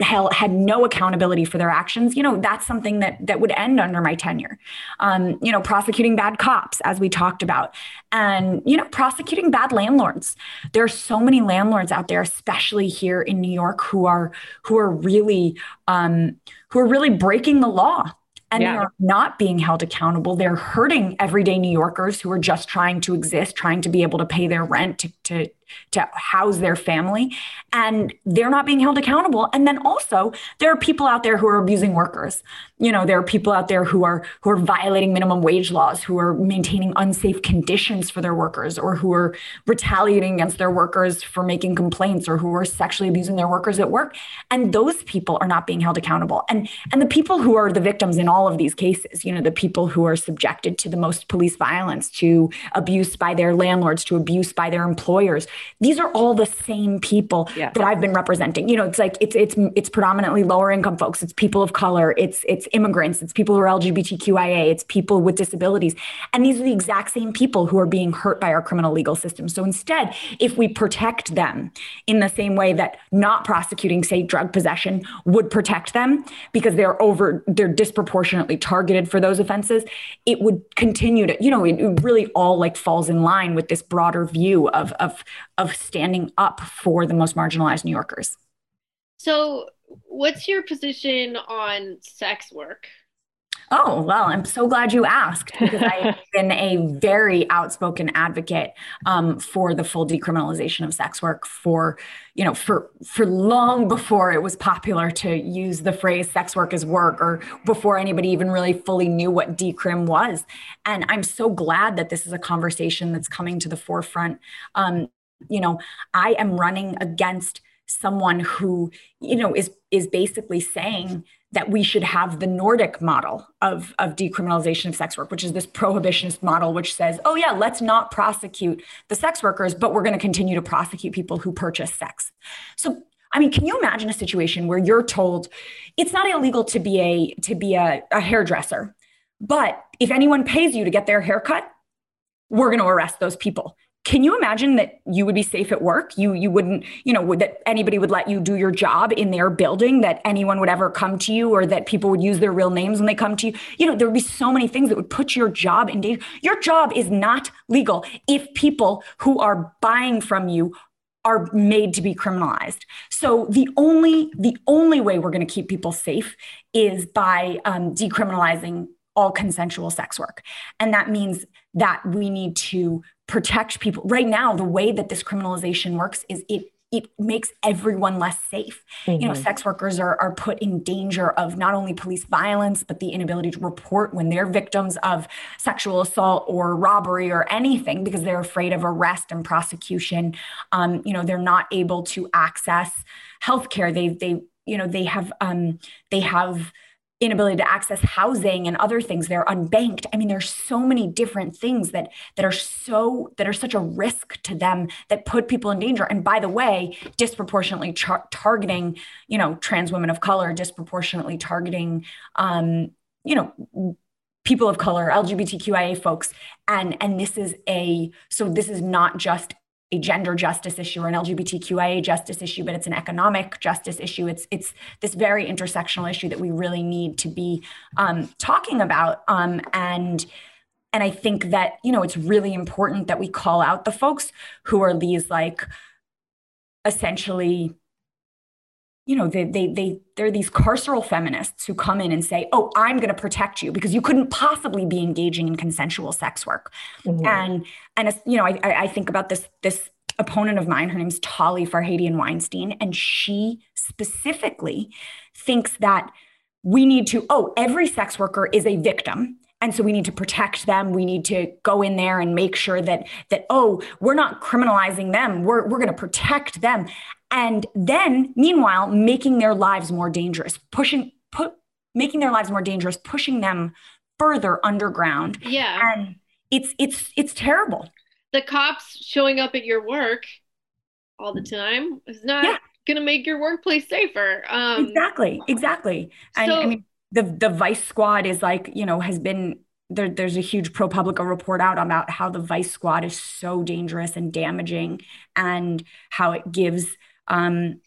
hell, had no accountability for their actions. You know, that's something that that would end under my tenure. Um, you know, prosecuting bad cops, as we talked about, and you know, prosecuting bad landlords. There are so many landlords out there, especially here in New York, who are who are really um, who are really breaking the law and yeah. they're not being held accountable. They're hurting everyday New Yorkers who are just trying to exist, trying to be able to pay their rent, to, to to house their family and they're not being held accountable. And then also there are people out there who are abusing workers. You know there are people out there who are who are violating minimum wage laws who are maintaining unsafe conditions for their workers or who are retaliating against their workers for making complaints or who are sexually abusing their workers at work. And those people are not being held accountable. And and the people who are the victims in all of these cases you know the people who are subjected to the most police violence to abuse by their landlords to abuse by their employers these are all the same people yeah. that I've been representing. You know, it's like it's it's it's predominantly lower income folks, it's people of color, it's it's immigrants, it's people who are LGBTQIA, it's people with disabilities. And these are the exact same people who are being hurt by our criminal legal system. So instead, if we protect them in the same way that not prosecuting say drug possession would protect them because they're over they're disproportionately targeted for those offenses, it would continue to, you know, it, it really all like falls in line with this broader view of of of standing up for the most marginalized New Yorkers. So, what's your position on sex work? Oh, well, I'm so glad you asked because I've been a very outspoken advocate um, for the full decriminalization of sex work for, you know, for for long before it was popular to use the phrase sex work is work or before anybody even really fully knew what decrim was. And I'm so glad that this is a conversation that's coming to the forefront. Um, you know i am running against someone who you know is is basically saying that we should have the nordic model of of decriminalization of sex work which is this prohibitionist model which says oh yeah let's not prosecute the sex workers but we're going to continue to prosecute people who purchase sex. So I mean, can you imagine a situation where you're told it's not illegal to be a to be a, a hairdresser, but if anyone pays you to get their hair cut, we're going to arrest those people can you imagine that you would be safe at work? You you wouldn't you know would, that anybody would let you do your job in their building that anyone would ever come to you or that people would use their real names when they come to you? You know there would be so many things that would put your job in danger. Your job is not legal if people who are buying from you are made to be criminalized. So the only the only way we're going to keep people safe is by um, decriminalizing all consensual sex work. And that means that we need to protect people. Right now, the way that this criminalization works is it it makes everyone less safe. Mm-hmm. You know, mm-hmm. sex workers are, are put in danger of not only police violence, but the inability to report when they're victims of sexual assault or robbery or anything because they're afraid of arrest and prosecution. Um, you know, they're not able to access healthcare. They, they, you know, they have, um, they have inability to access housing and other things they're unbanked. I mean there's so many different things that that are so that are such a risk to them that put people in danger. And by the way disproportionately char- targeting you know trans women of color disproportionately targeting um you know people of color lgbtqia folks. And and this is a so this is not just a gender justice issue or an LGBTQIA justice issue, but it's an economic justice issue. It's it's this very intersectional issue that we really need to be um, talking about. Um, and and I think that you know it's really important that we call out the folks who are these like essentially you know they they they they're these carceral feminists who come in and say oh i'm going to protect you because you couldn't possibly be engaging in consensual sex work. Mm-hmm. and and you know I, I think about this this opponent of mine her name's Tali Farhadian Weinstein and she specifically thinks that we need to oh every sex worker is a victim and so we need to protect them. We need to go in there and make sure that that oh we're not criminalizing them. We're, we're going to protect them and then meanwhile making their lives more dangerous pushing put making their lives more dangerous pushing them further underground. Yeah. And it's it's it's terrible. The cops showing up at your work all the time is not yeah. going to make your workplace safer. Um exactly exactly. And so, i mean the the vice squad is like you know has been there, there's a huge ProPublica report out about how the vice squad is so dangerous and damaging and how it gives um,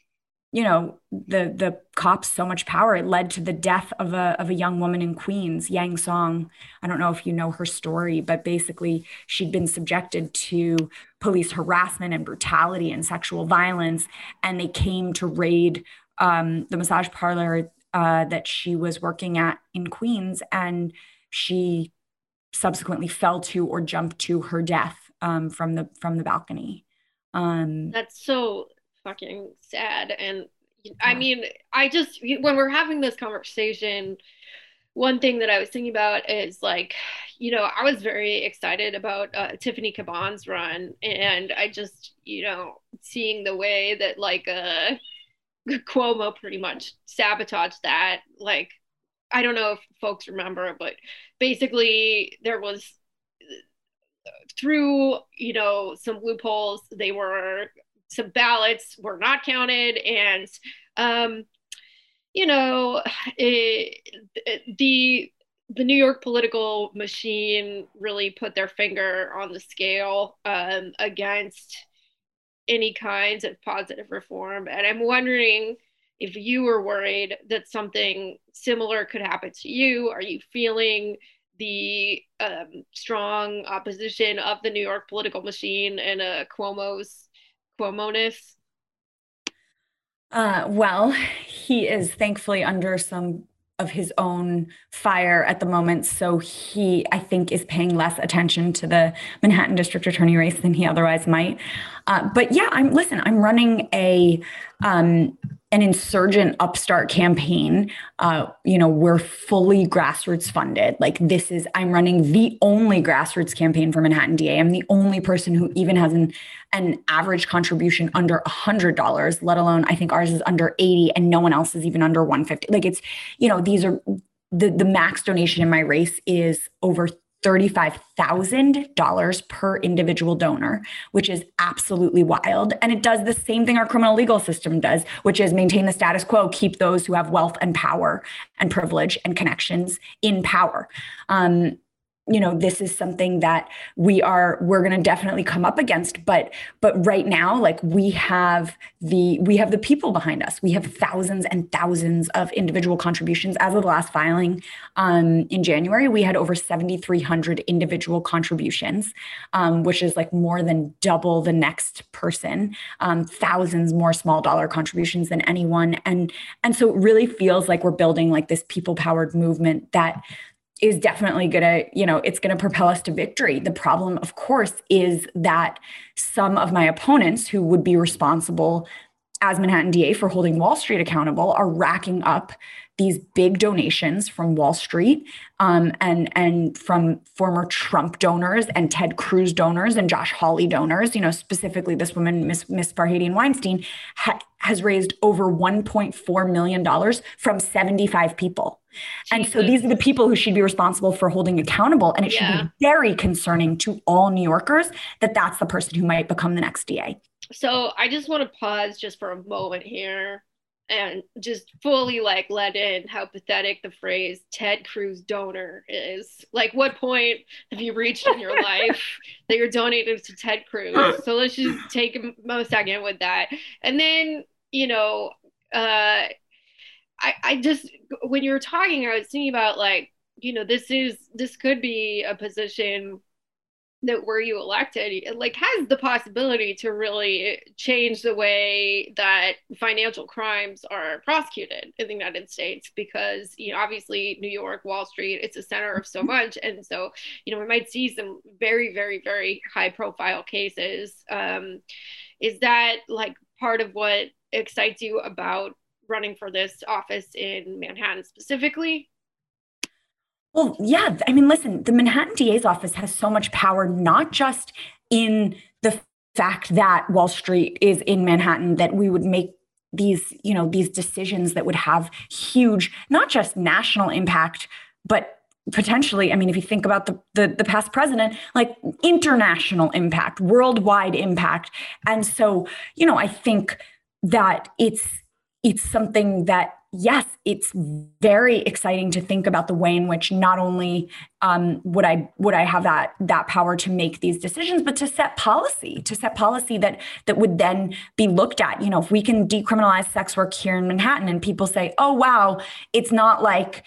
you know the the cops so much power. It led to the death of a of a young woman in Queens Yang Song. I don't know if you know her story but basically she'd been subjected to police harassment and brutality and sexual violence and they came to raid um, the massage parlor uh, that she was working at in Queens and she subsequently fell to or jumped to her death um, from the from the balcony. Um, that's so fucking sad. And I mean, I just, when we're having this conversation, one thing that I was thinking about is like, you know, I was very excited about uh, Tiffany Caban's run, and I just, you know, seeing the way that like uh, Cuomo pretty much sabotaged that. Like, I don't know if folks remember, but basically there was through you know some loopholes they were some ballots were not counted and um, you know it, the the New York political machine really put their finger on the scale um, against any kinds of positive reform. And I'm wondering if you were worried that something similar could happen to you. Are you feeling the um, strong opposition of the New York political machine and uh, Cuomo's Cuomoness? Uh, well, he is thankfully under some of his own fire at the moment. So he, I think, is paying less attention to the Manhattan District Attorney race than he otherwise might. Uh, but yeah, I'm listen. I'm running a um, an insurgent upstart campaign uh, you know we're fully grassroots funded. Like this is i'm running the only grassroots campaign for manhattan da i'm the only person who even has an an average contribution under a hundred dollars let alone i think ours is under 80 and no one else is even under 150 like it's you know these are the the max donation in my race is over $35,000 per individual donor, which is absolutely wild. And it does the same thing our criminal legal system does, which is maintain the status quo, keep those who have wealth and power and privilege and connections in power. Um, you know this is something that we are we're going to definitely come up against but but right now like we have the we have the people behind us. We have thousands and thousands of individual contributions. As of the last filing um, in january we had over 7300 individual contributions um, which is like more than double the next person. Um, thousands more small dollar contributions than anyone. And and so it really feels like we're building like this people powered movement that is definitely going to, you know, it's going to propel us to victory. The problem, of course, is that some of my opponents who would be responsible as Manhattan DA for holding Wall Street accountable are racking up these big donations from Wall Street um, and and from former Trump donors and Ted Cruz donors and Josh Hawley donors. You know, specifically this woman, Miss Miss Farhadian Weinstein, ha- has raised over $1.4 million from 75 people. And so these are the people who should be responsible for holding accountable. And it should yeah. be very concerning to all New Yorkers that that's the person who might become the next DA. So I just want to pause just for a moment here and just fully like let in how pathetic the phrase Ted Cruz donor is. Like, what point have you reached in your life that you're donating to Ted Cruz? So let's just take a second with that. And then, you know, uh, I, I just, when you were talking, I was thinking about like, you know, this is, this could be a position that were you elected like has the possibility to really change the way that financial crimes are prosecuted in the United States because you know obviously New York Wall Street it's a center of so much. And so you know we might see some very very very high profile cases. Um, is that like part of what excites you about running for this office in Manhattan specifically well, yeah. I mean, listen, the Manhattan DA's office has so much power, not just in the fact that Wall Street is in Manhattan, that we would make these, you know, these decisions that would have huge, not just national impact, but potentially, I mean, if you think about the, the, the past president, like international impact, worldwide impact. And so, you know, I think that it's it's something that yes, it's very exciting to think about the way in which not only um, would I would I have that that power to make these decisions, but to set policy, to set policy that that would then be looked at. You know, if we can decriminalize sex work here in Manhattan, and people say, "Oh wow, it's not like."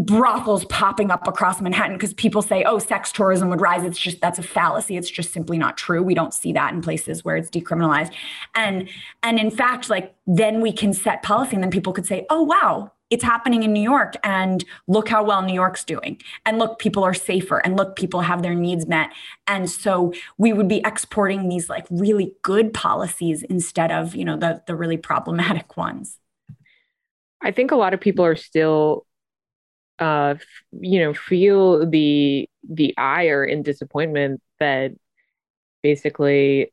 Brothels popping up across Manhattan because people say, oh, sex tourism would rise. It's just that's a fallacy. It's just simply not true. We don't see that in places where it's decriminalized. And and in fact, like then we can set policy and then people could say, oh wow, it's happening in New York and look how well New York's doing. And look, people are safer and look, people have their needs met. And so we would be exporting these like really good policies instead of, you know, the the really problematic ones. I think a lot of people are still uh, you know, feel the the ire and disappointment that basically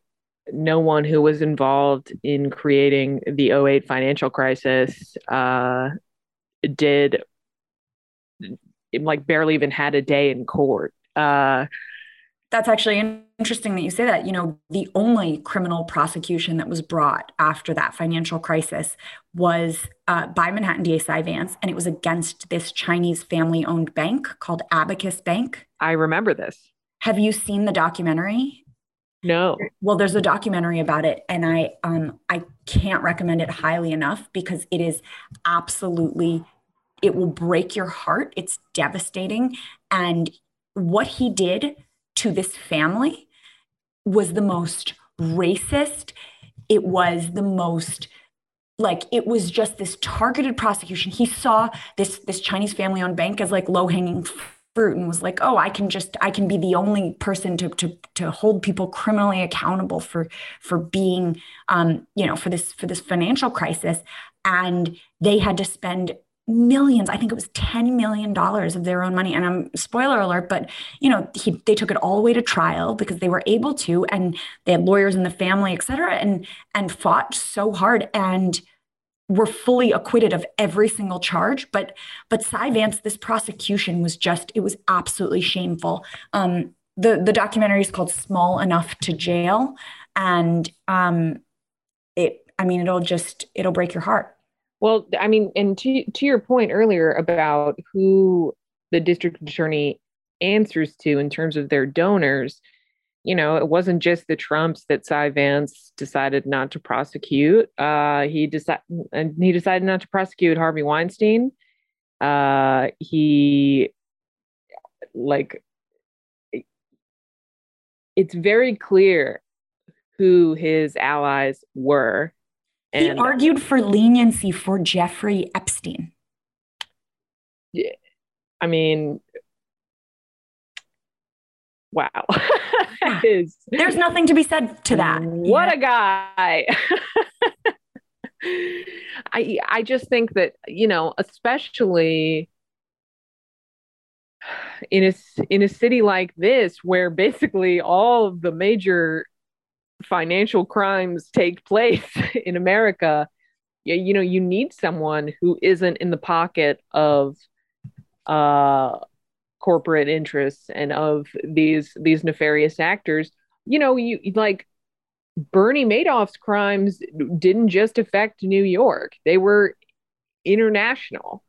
no one who was involved in creating the 08 financial crisis uh, did like barely even had a day in court. Uh, that's actually interesting that you say that. You know, the only criminal prosecution that was brought after that financial crisis was uh, by Manhattan DA Cy Vance, and it was against this Chinese family owned bank called Abacus Bank. I remember this. Have you seen the documentary? No. Well, there's a documentary about it, and I um I can't recommend it highly enough because it is absolutely it will break your heart. It's devastating, and what he did to this family was the most racist. It was the most like it was just this targeted prosecution. He saw this this Chinese family owned bank as like low hanging fruit and was like, oh, I can just I can be the only person to to to hold people criminally accountable for for being um you know for this for this financial crisis. And they had to spend millions i think it was 10 million dollars of their own money. And i'm spoiler alert but you know he, they took it all the way to trial because they were able to and they had lawyers in the family et cetera and and fought so hard and were fully acquitted of every single charge. But but cy vance this prosecution was just it was absolutely shameful. Um the the documentary is called small enough to jail. And um it i mean it'll just it'll break your heart well, I mean, and to to your point earlier about who the district attorney answers to in terms of their donors, you know, it wasn't just the Trumps that Cy Vance decided not to prosecute. Uh, he decided he decided not to prosecute Harvey Weinstein. Uh, he like it's very clear who his allies were he argued for leniency for Jeffrey Epstein. Yeah, I mean, wow. is, There's nothing to be said to that. What a guy. I I just think that, you know, especially in a in a city like this where basically all of the major financial crimes take place in America, you, you know, you need someone who isn't in the pocket of uh, corporate interests and of these these nefarious actors. You know, you like Bernie Madoff's crimes didn't just affect New York; they were international.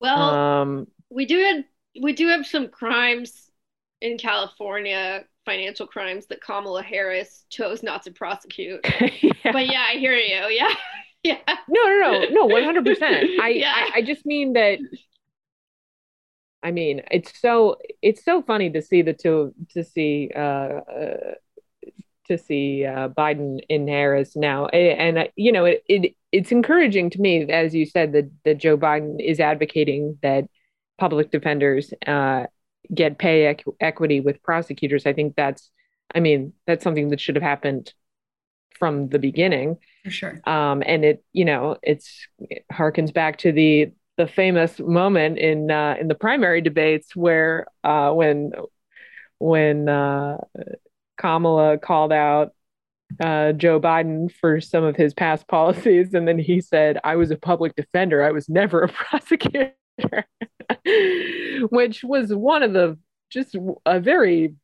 Well, um, we do have we do have some crimes in California, financial crimes that Kamala Harris chose not to prosecute. yeah. But yeah, I hear you. Yeah. yeah. No, no, no, no, one hundred percent. I, yeah. I, I just mean that. I mean, it's so it's so funny to see the two to see uh, uh to see uh, Biden in Harris now, and, uh, you know, it, it it's encouraging to me, as you said, that that Joe Biden is advocating that public defenders uh, get pay equ- equity with prosecutors. I think that's, I mean, that's something that should have happened from the beginning. For sure. Um, and it, you know, it's it harkens back to the the famous moment in uh, in the primary debates where uh, when when uh, Kamala called out uh, Joe Biden for some of his past policies, and then he said, "I was a public defender. I was never a prosecutor." which was one of the just a very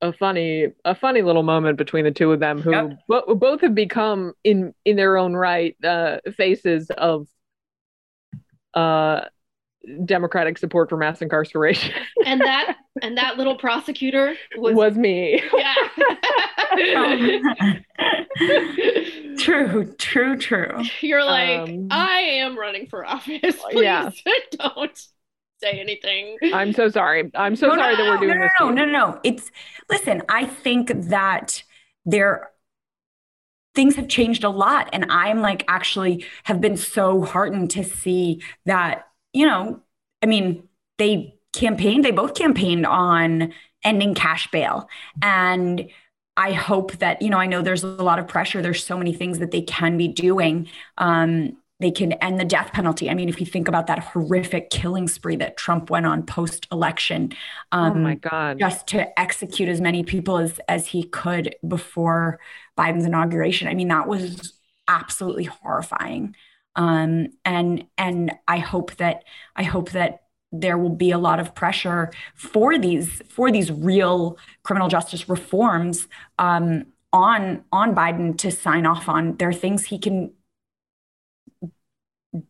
a funny a funny little moment between the two of them who yep. bo- both have become in in their own right uh, faces of uh democratic support for mass incarceration. And that and that little prosecutor was, was me. Yeah true, true, true. You're like, um, I am running for office. Please yeah. don't say anything. I'm so sorry. I'm so no, sorry no, that we're doing no, this. No, no, no, no. It's listen, I think that there things have changed a lot. And I'm like actually have been so heartened to see that, you know, I mean, they campaigned, they both campaigned on ending cash bail. And I hope that, you know, I know there's a lot of pressure. There's so many things that they can be doing. Um, they can end the death penalty. I mean, if you think about that horrific killing spree that Trump went on post election, um, oh my God, just to execute as many people as as he could before Biden's inauguration. I mean, that was absolutely horrifying. Um, and and I hope that I hope that there will be a lot of pressure for these for these real criminal justice reforms um, on on Biden to sign off on. There are things he can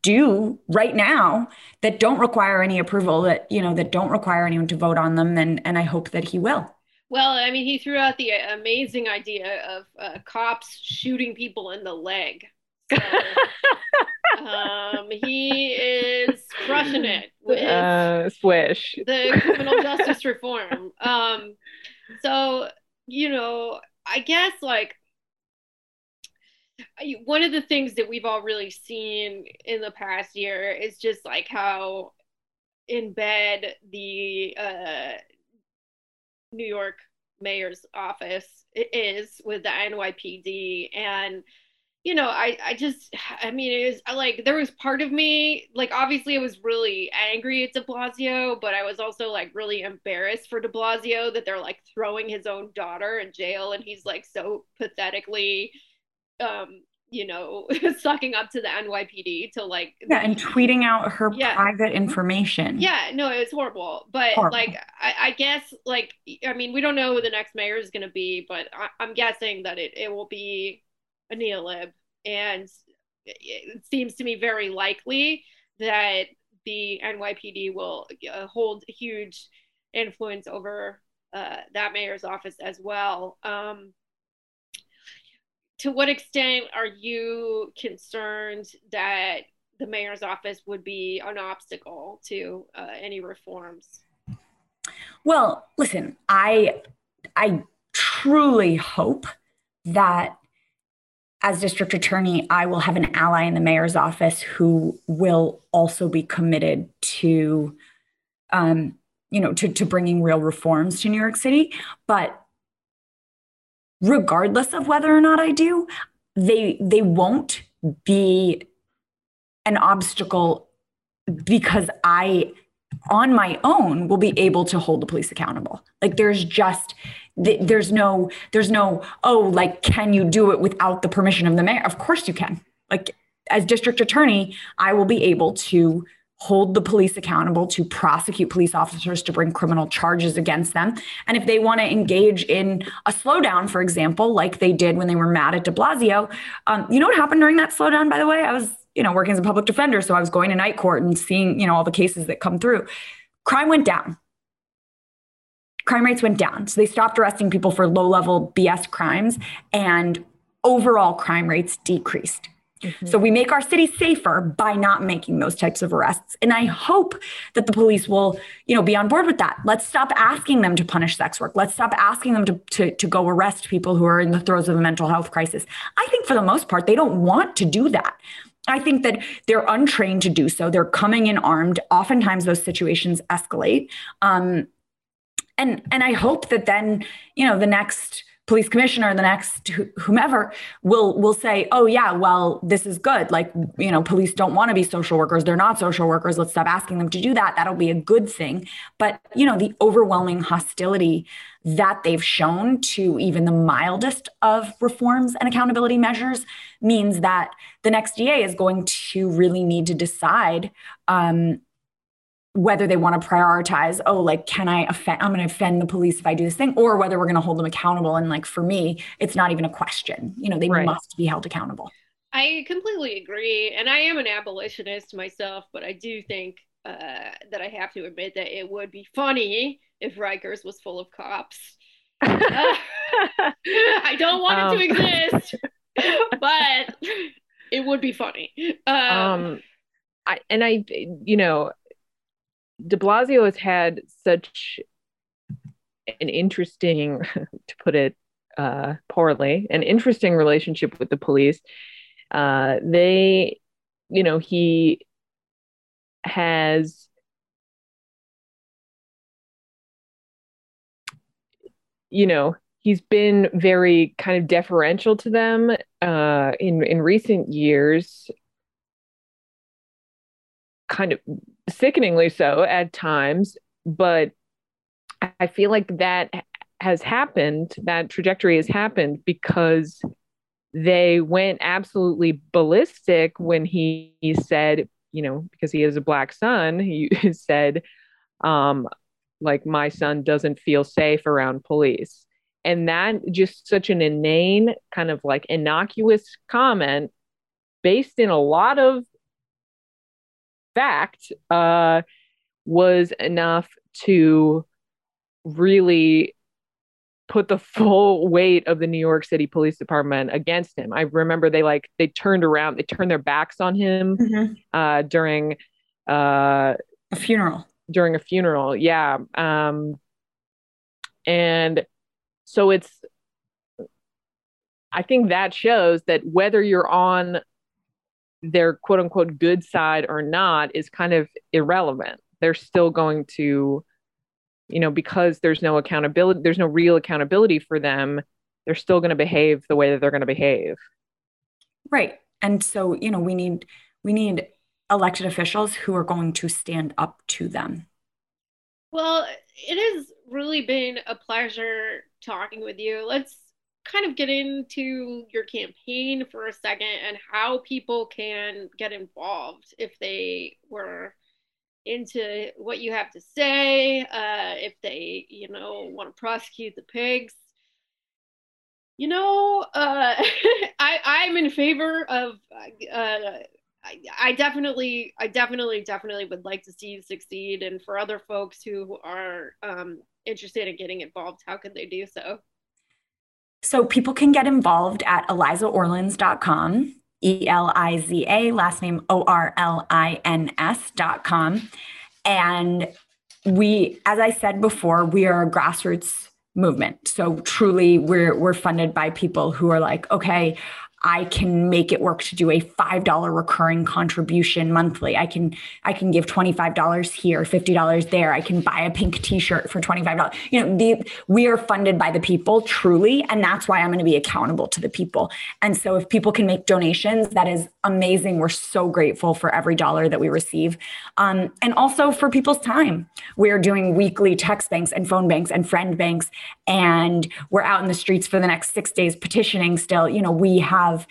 do right now that don't require any approval that you know that don't require anyone to vote on them and and I hope that he will. Well, I mean, he threw out the amazing idea of uh, cops shooting people in the leg. So, um, he is crushing it with uh, swish the criminal justice reform. Um, so you know, I guess like one of the things that we've all really seen in the past year is just like how in bed the uh, New York mayor's office is with the NYPD and you know, I, I just, I mean, it was like, there was part of me, like, obviously I was really angry at de Blasio, but I was also like really embarrassed for de Blasio that they're like throwing his own daughter in jail and he's like so pathetically, um, you know, sucking up to the NYPD to like. Yeah, and tweeting out her yeah. private information. Yeah, no, it was horrible. But horrible. like, I, I, guess, like, I mean, we don't know who the next mayor is going to be, but I, I'm guessing that it, it will be a neolib, and it seems to me very likely that the NYPD will uh, hold huge influence over uh, that mayor's office as well. Um, to what extent are you concerned that the mayor's office would be an obstacle to uh, any reforms? Well, listen, I I truly hope that as district attorney, I will have an ally in the mayor's office who will also be committed to, um, you know, to, to bringing real reforms to New York City. But regardless of whether or not I do, they they won't be an obstacle because I on my own will be able to hold the police accountable. Like there's just there's no there's no oh like can you do it without the permission of the mayor? Of course you can. Like as district attorney, I will be able to hold the police accountable, to prosecute police officers, to bring criminal charges against them. And if they want to engage in a slowdown, for example, like they did when they were mad at de Blasio, um, you know what happened during that slowdown, by the way? I was, you know, working as a public defender. So I was going to night court and seeing, you know, all the cases that come through. Crime went down. Crime rates went down. So they stopped arresting people for low level BS crimes and overall crime rates decreased. Mm-hmm. So we make our city safer by not making those types of arrests. And I hope that the police will, you know, be on board with that. Let's stop asking them to punish sex work. Let's stop asking them to, to, to go arrest people who are in the throes of a mental health crisis. I think for the most part, they don't want to do that. I think that they're untrained to do so. They're coming in armed. Oftentimes, those situations escalate. Um, and and I hope that then, you know, the next police commissioner the next whomever will will say oh yeah well this is good. Like you know police don't want to be social workers. They're not social workers. Let's stop asking them to do that. That'll be a good thing. But you know the overwhelming hostility that they've shown to even the mildest of reforms and accountability measures means that the next DA is going to really need to decide um, whether they want to prioritize, oh, like, can I offend, I'm going to offend the police if I do this thing, or whether we're going to hold them accountable. And like, for me, it's not even a question. You know, they right. must be held accountable. I completely agree. And I am an abolitionist myself, but I do think uh, that I have to admit that it would be funny if Rikers was full of cops. uh, I don't want um, it to um. exist, but it would be funny. Um, um I, and I, you know, de Blasio has had such an interesting, to put it uh, poorly, an interesting relationship with the police. Uh, they, you know, he has. You know, he's been very kind of deferential to them uh, in in recent years. Kind of sickeningly so at times, but I feel like that has happened, that trajectory has happened because they went absolutely ballistic when he, he said, you know, because he has a black son, he said, um, like, my son doesn't feel safe around police. And that just such an inane, kind of like innocuous comment based in a lot of fact uh, was enough to really put the full weight of the New York City Police Department against him. I remember they like they turned around, they turned their backs on him mm-hmm. uh, during uh, a funeral. During a funeral, yeah. Um, and so it's I think that shows that whether you're on their quote unquote good side or not is kind of irrelevant. They're still going to, you know, because there's no accountability, there's no real accountability for them, they're still going to behave the way that they're going to behave. Right. And so, you know, we need we need elected officials who are going to stand up to them. Well, it has really been a pleasure talking with you. Let's kind of get into your campaign for a second and how people can get involved if they were into what you have to say, uh, if they, you know, want to prosecute the pigs. You know, uh, I I'm in favor of. Uh, I, I definitely, I definitely, definitely would like to see you succeed. And for other folks who are um, interested in getting involved, how can they do so? So people can get involved at elizaorlins.com, E L I Z A, last name O R L I N S.com. And we, as I said before, we are a grassroots movement. So truly we're we're funded by people who are like, okay, I can make it work to do a $5 recurring contribution monthly. I can I can give $25 here, $50 there. I can buy a pink t-shirt for $25. You know, the we are funded by the people truly, and that's why I'm going to be accountable to the people. And so if people can make donations, that is amazing. We're so grateful for every dollar that we receive. Um, and also for people's time. We're doing weekly text banks and phone banks and friend banks and we're out in the streets for the next 6 days petitioning still. You know, we have have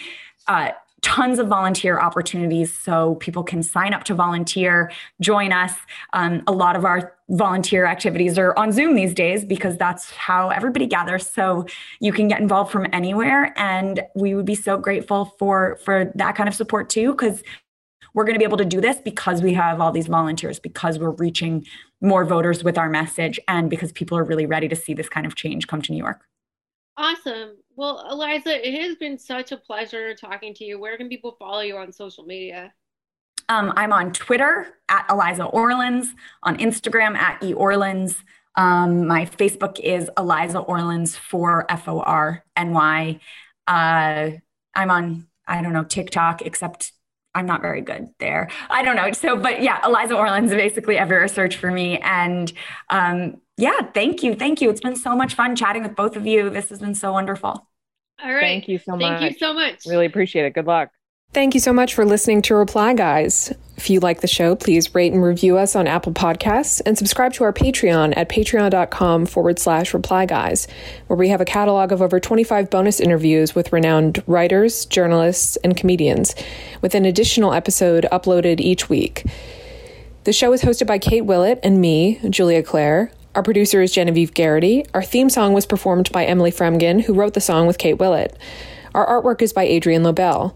uh, tons of volunteer opportunities so people can sign up to volunteer join us. Um, a lot of our volunteer activities are on zoom these days because that's how everybody gathers so you can get involved from anywhere and we would be so grateful for for that kind of support too because we're going to be able to do this because we have all these volunteers because we're reaching more voters with our message and because people are really ready to see this kind of change come to new york Awesome. Well, Eliza, it has been such a pleasure talking to you. Where can people follow you on social media? Um, I'm on Twitter at Eliza Orlins, on Instagram at E. Um, my Facebook is Eliza Orlins for F O R N Y. Uh, I'm on, I don't know, TikTok, except I'm not very good there. I don't know. So, but yeah, Eliza Orlins basically everywhere search for me. And um, yeah, thank you. Thank you. It's been so much fun chatting with both of you. This has been so wonderful. All right. Thank you so much. Thank you so much. Really appreciate it. Good luck. Thank you so much for listening to Reply Guys. If you like the show, please rate and review us on Apple Podcasts and subscribe to our Patreon at patreon.com forward slash reply guys, where we have a catalog of over 25 bonus interviews with renowned writers, journalists, and comedians, with an additional episode uploaded each week. The show is hosted by Kate Willett and me, Julia Claire. Our producer is Genevieve Garrity. Our theme song was performed by Emily Fremgen, who wrote the song with Kate Willett. Our artwork is by Adrian Lobel.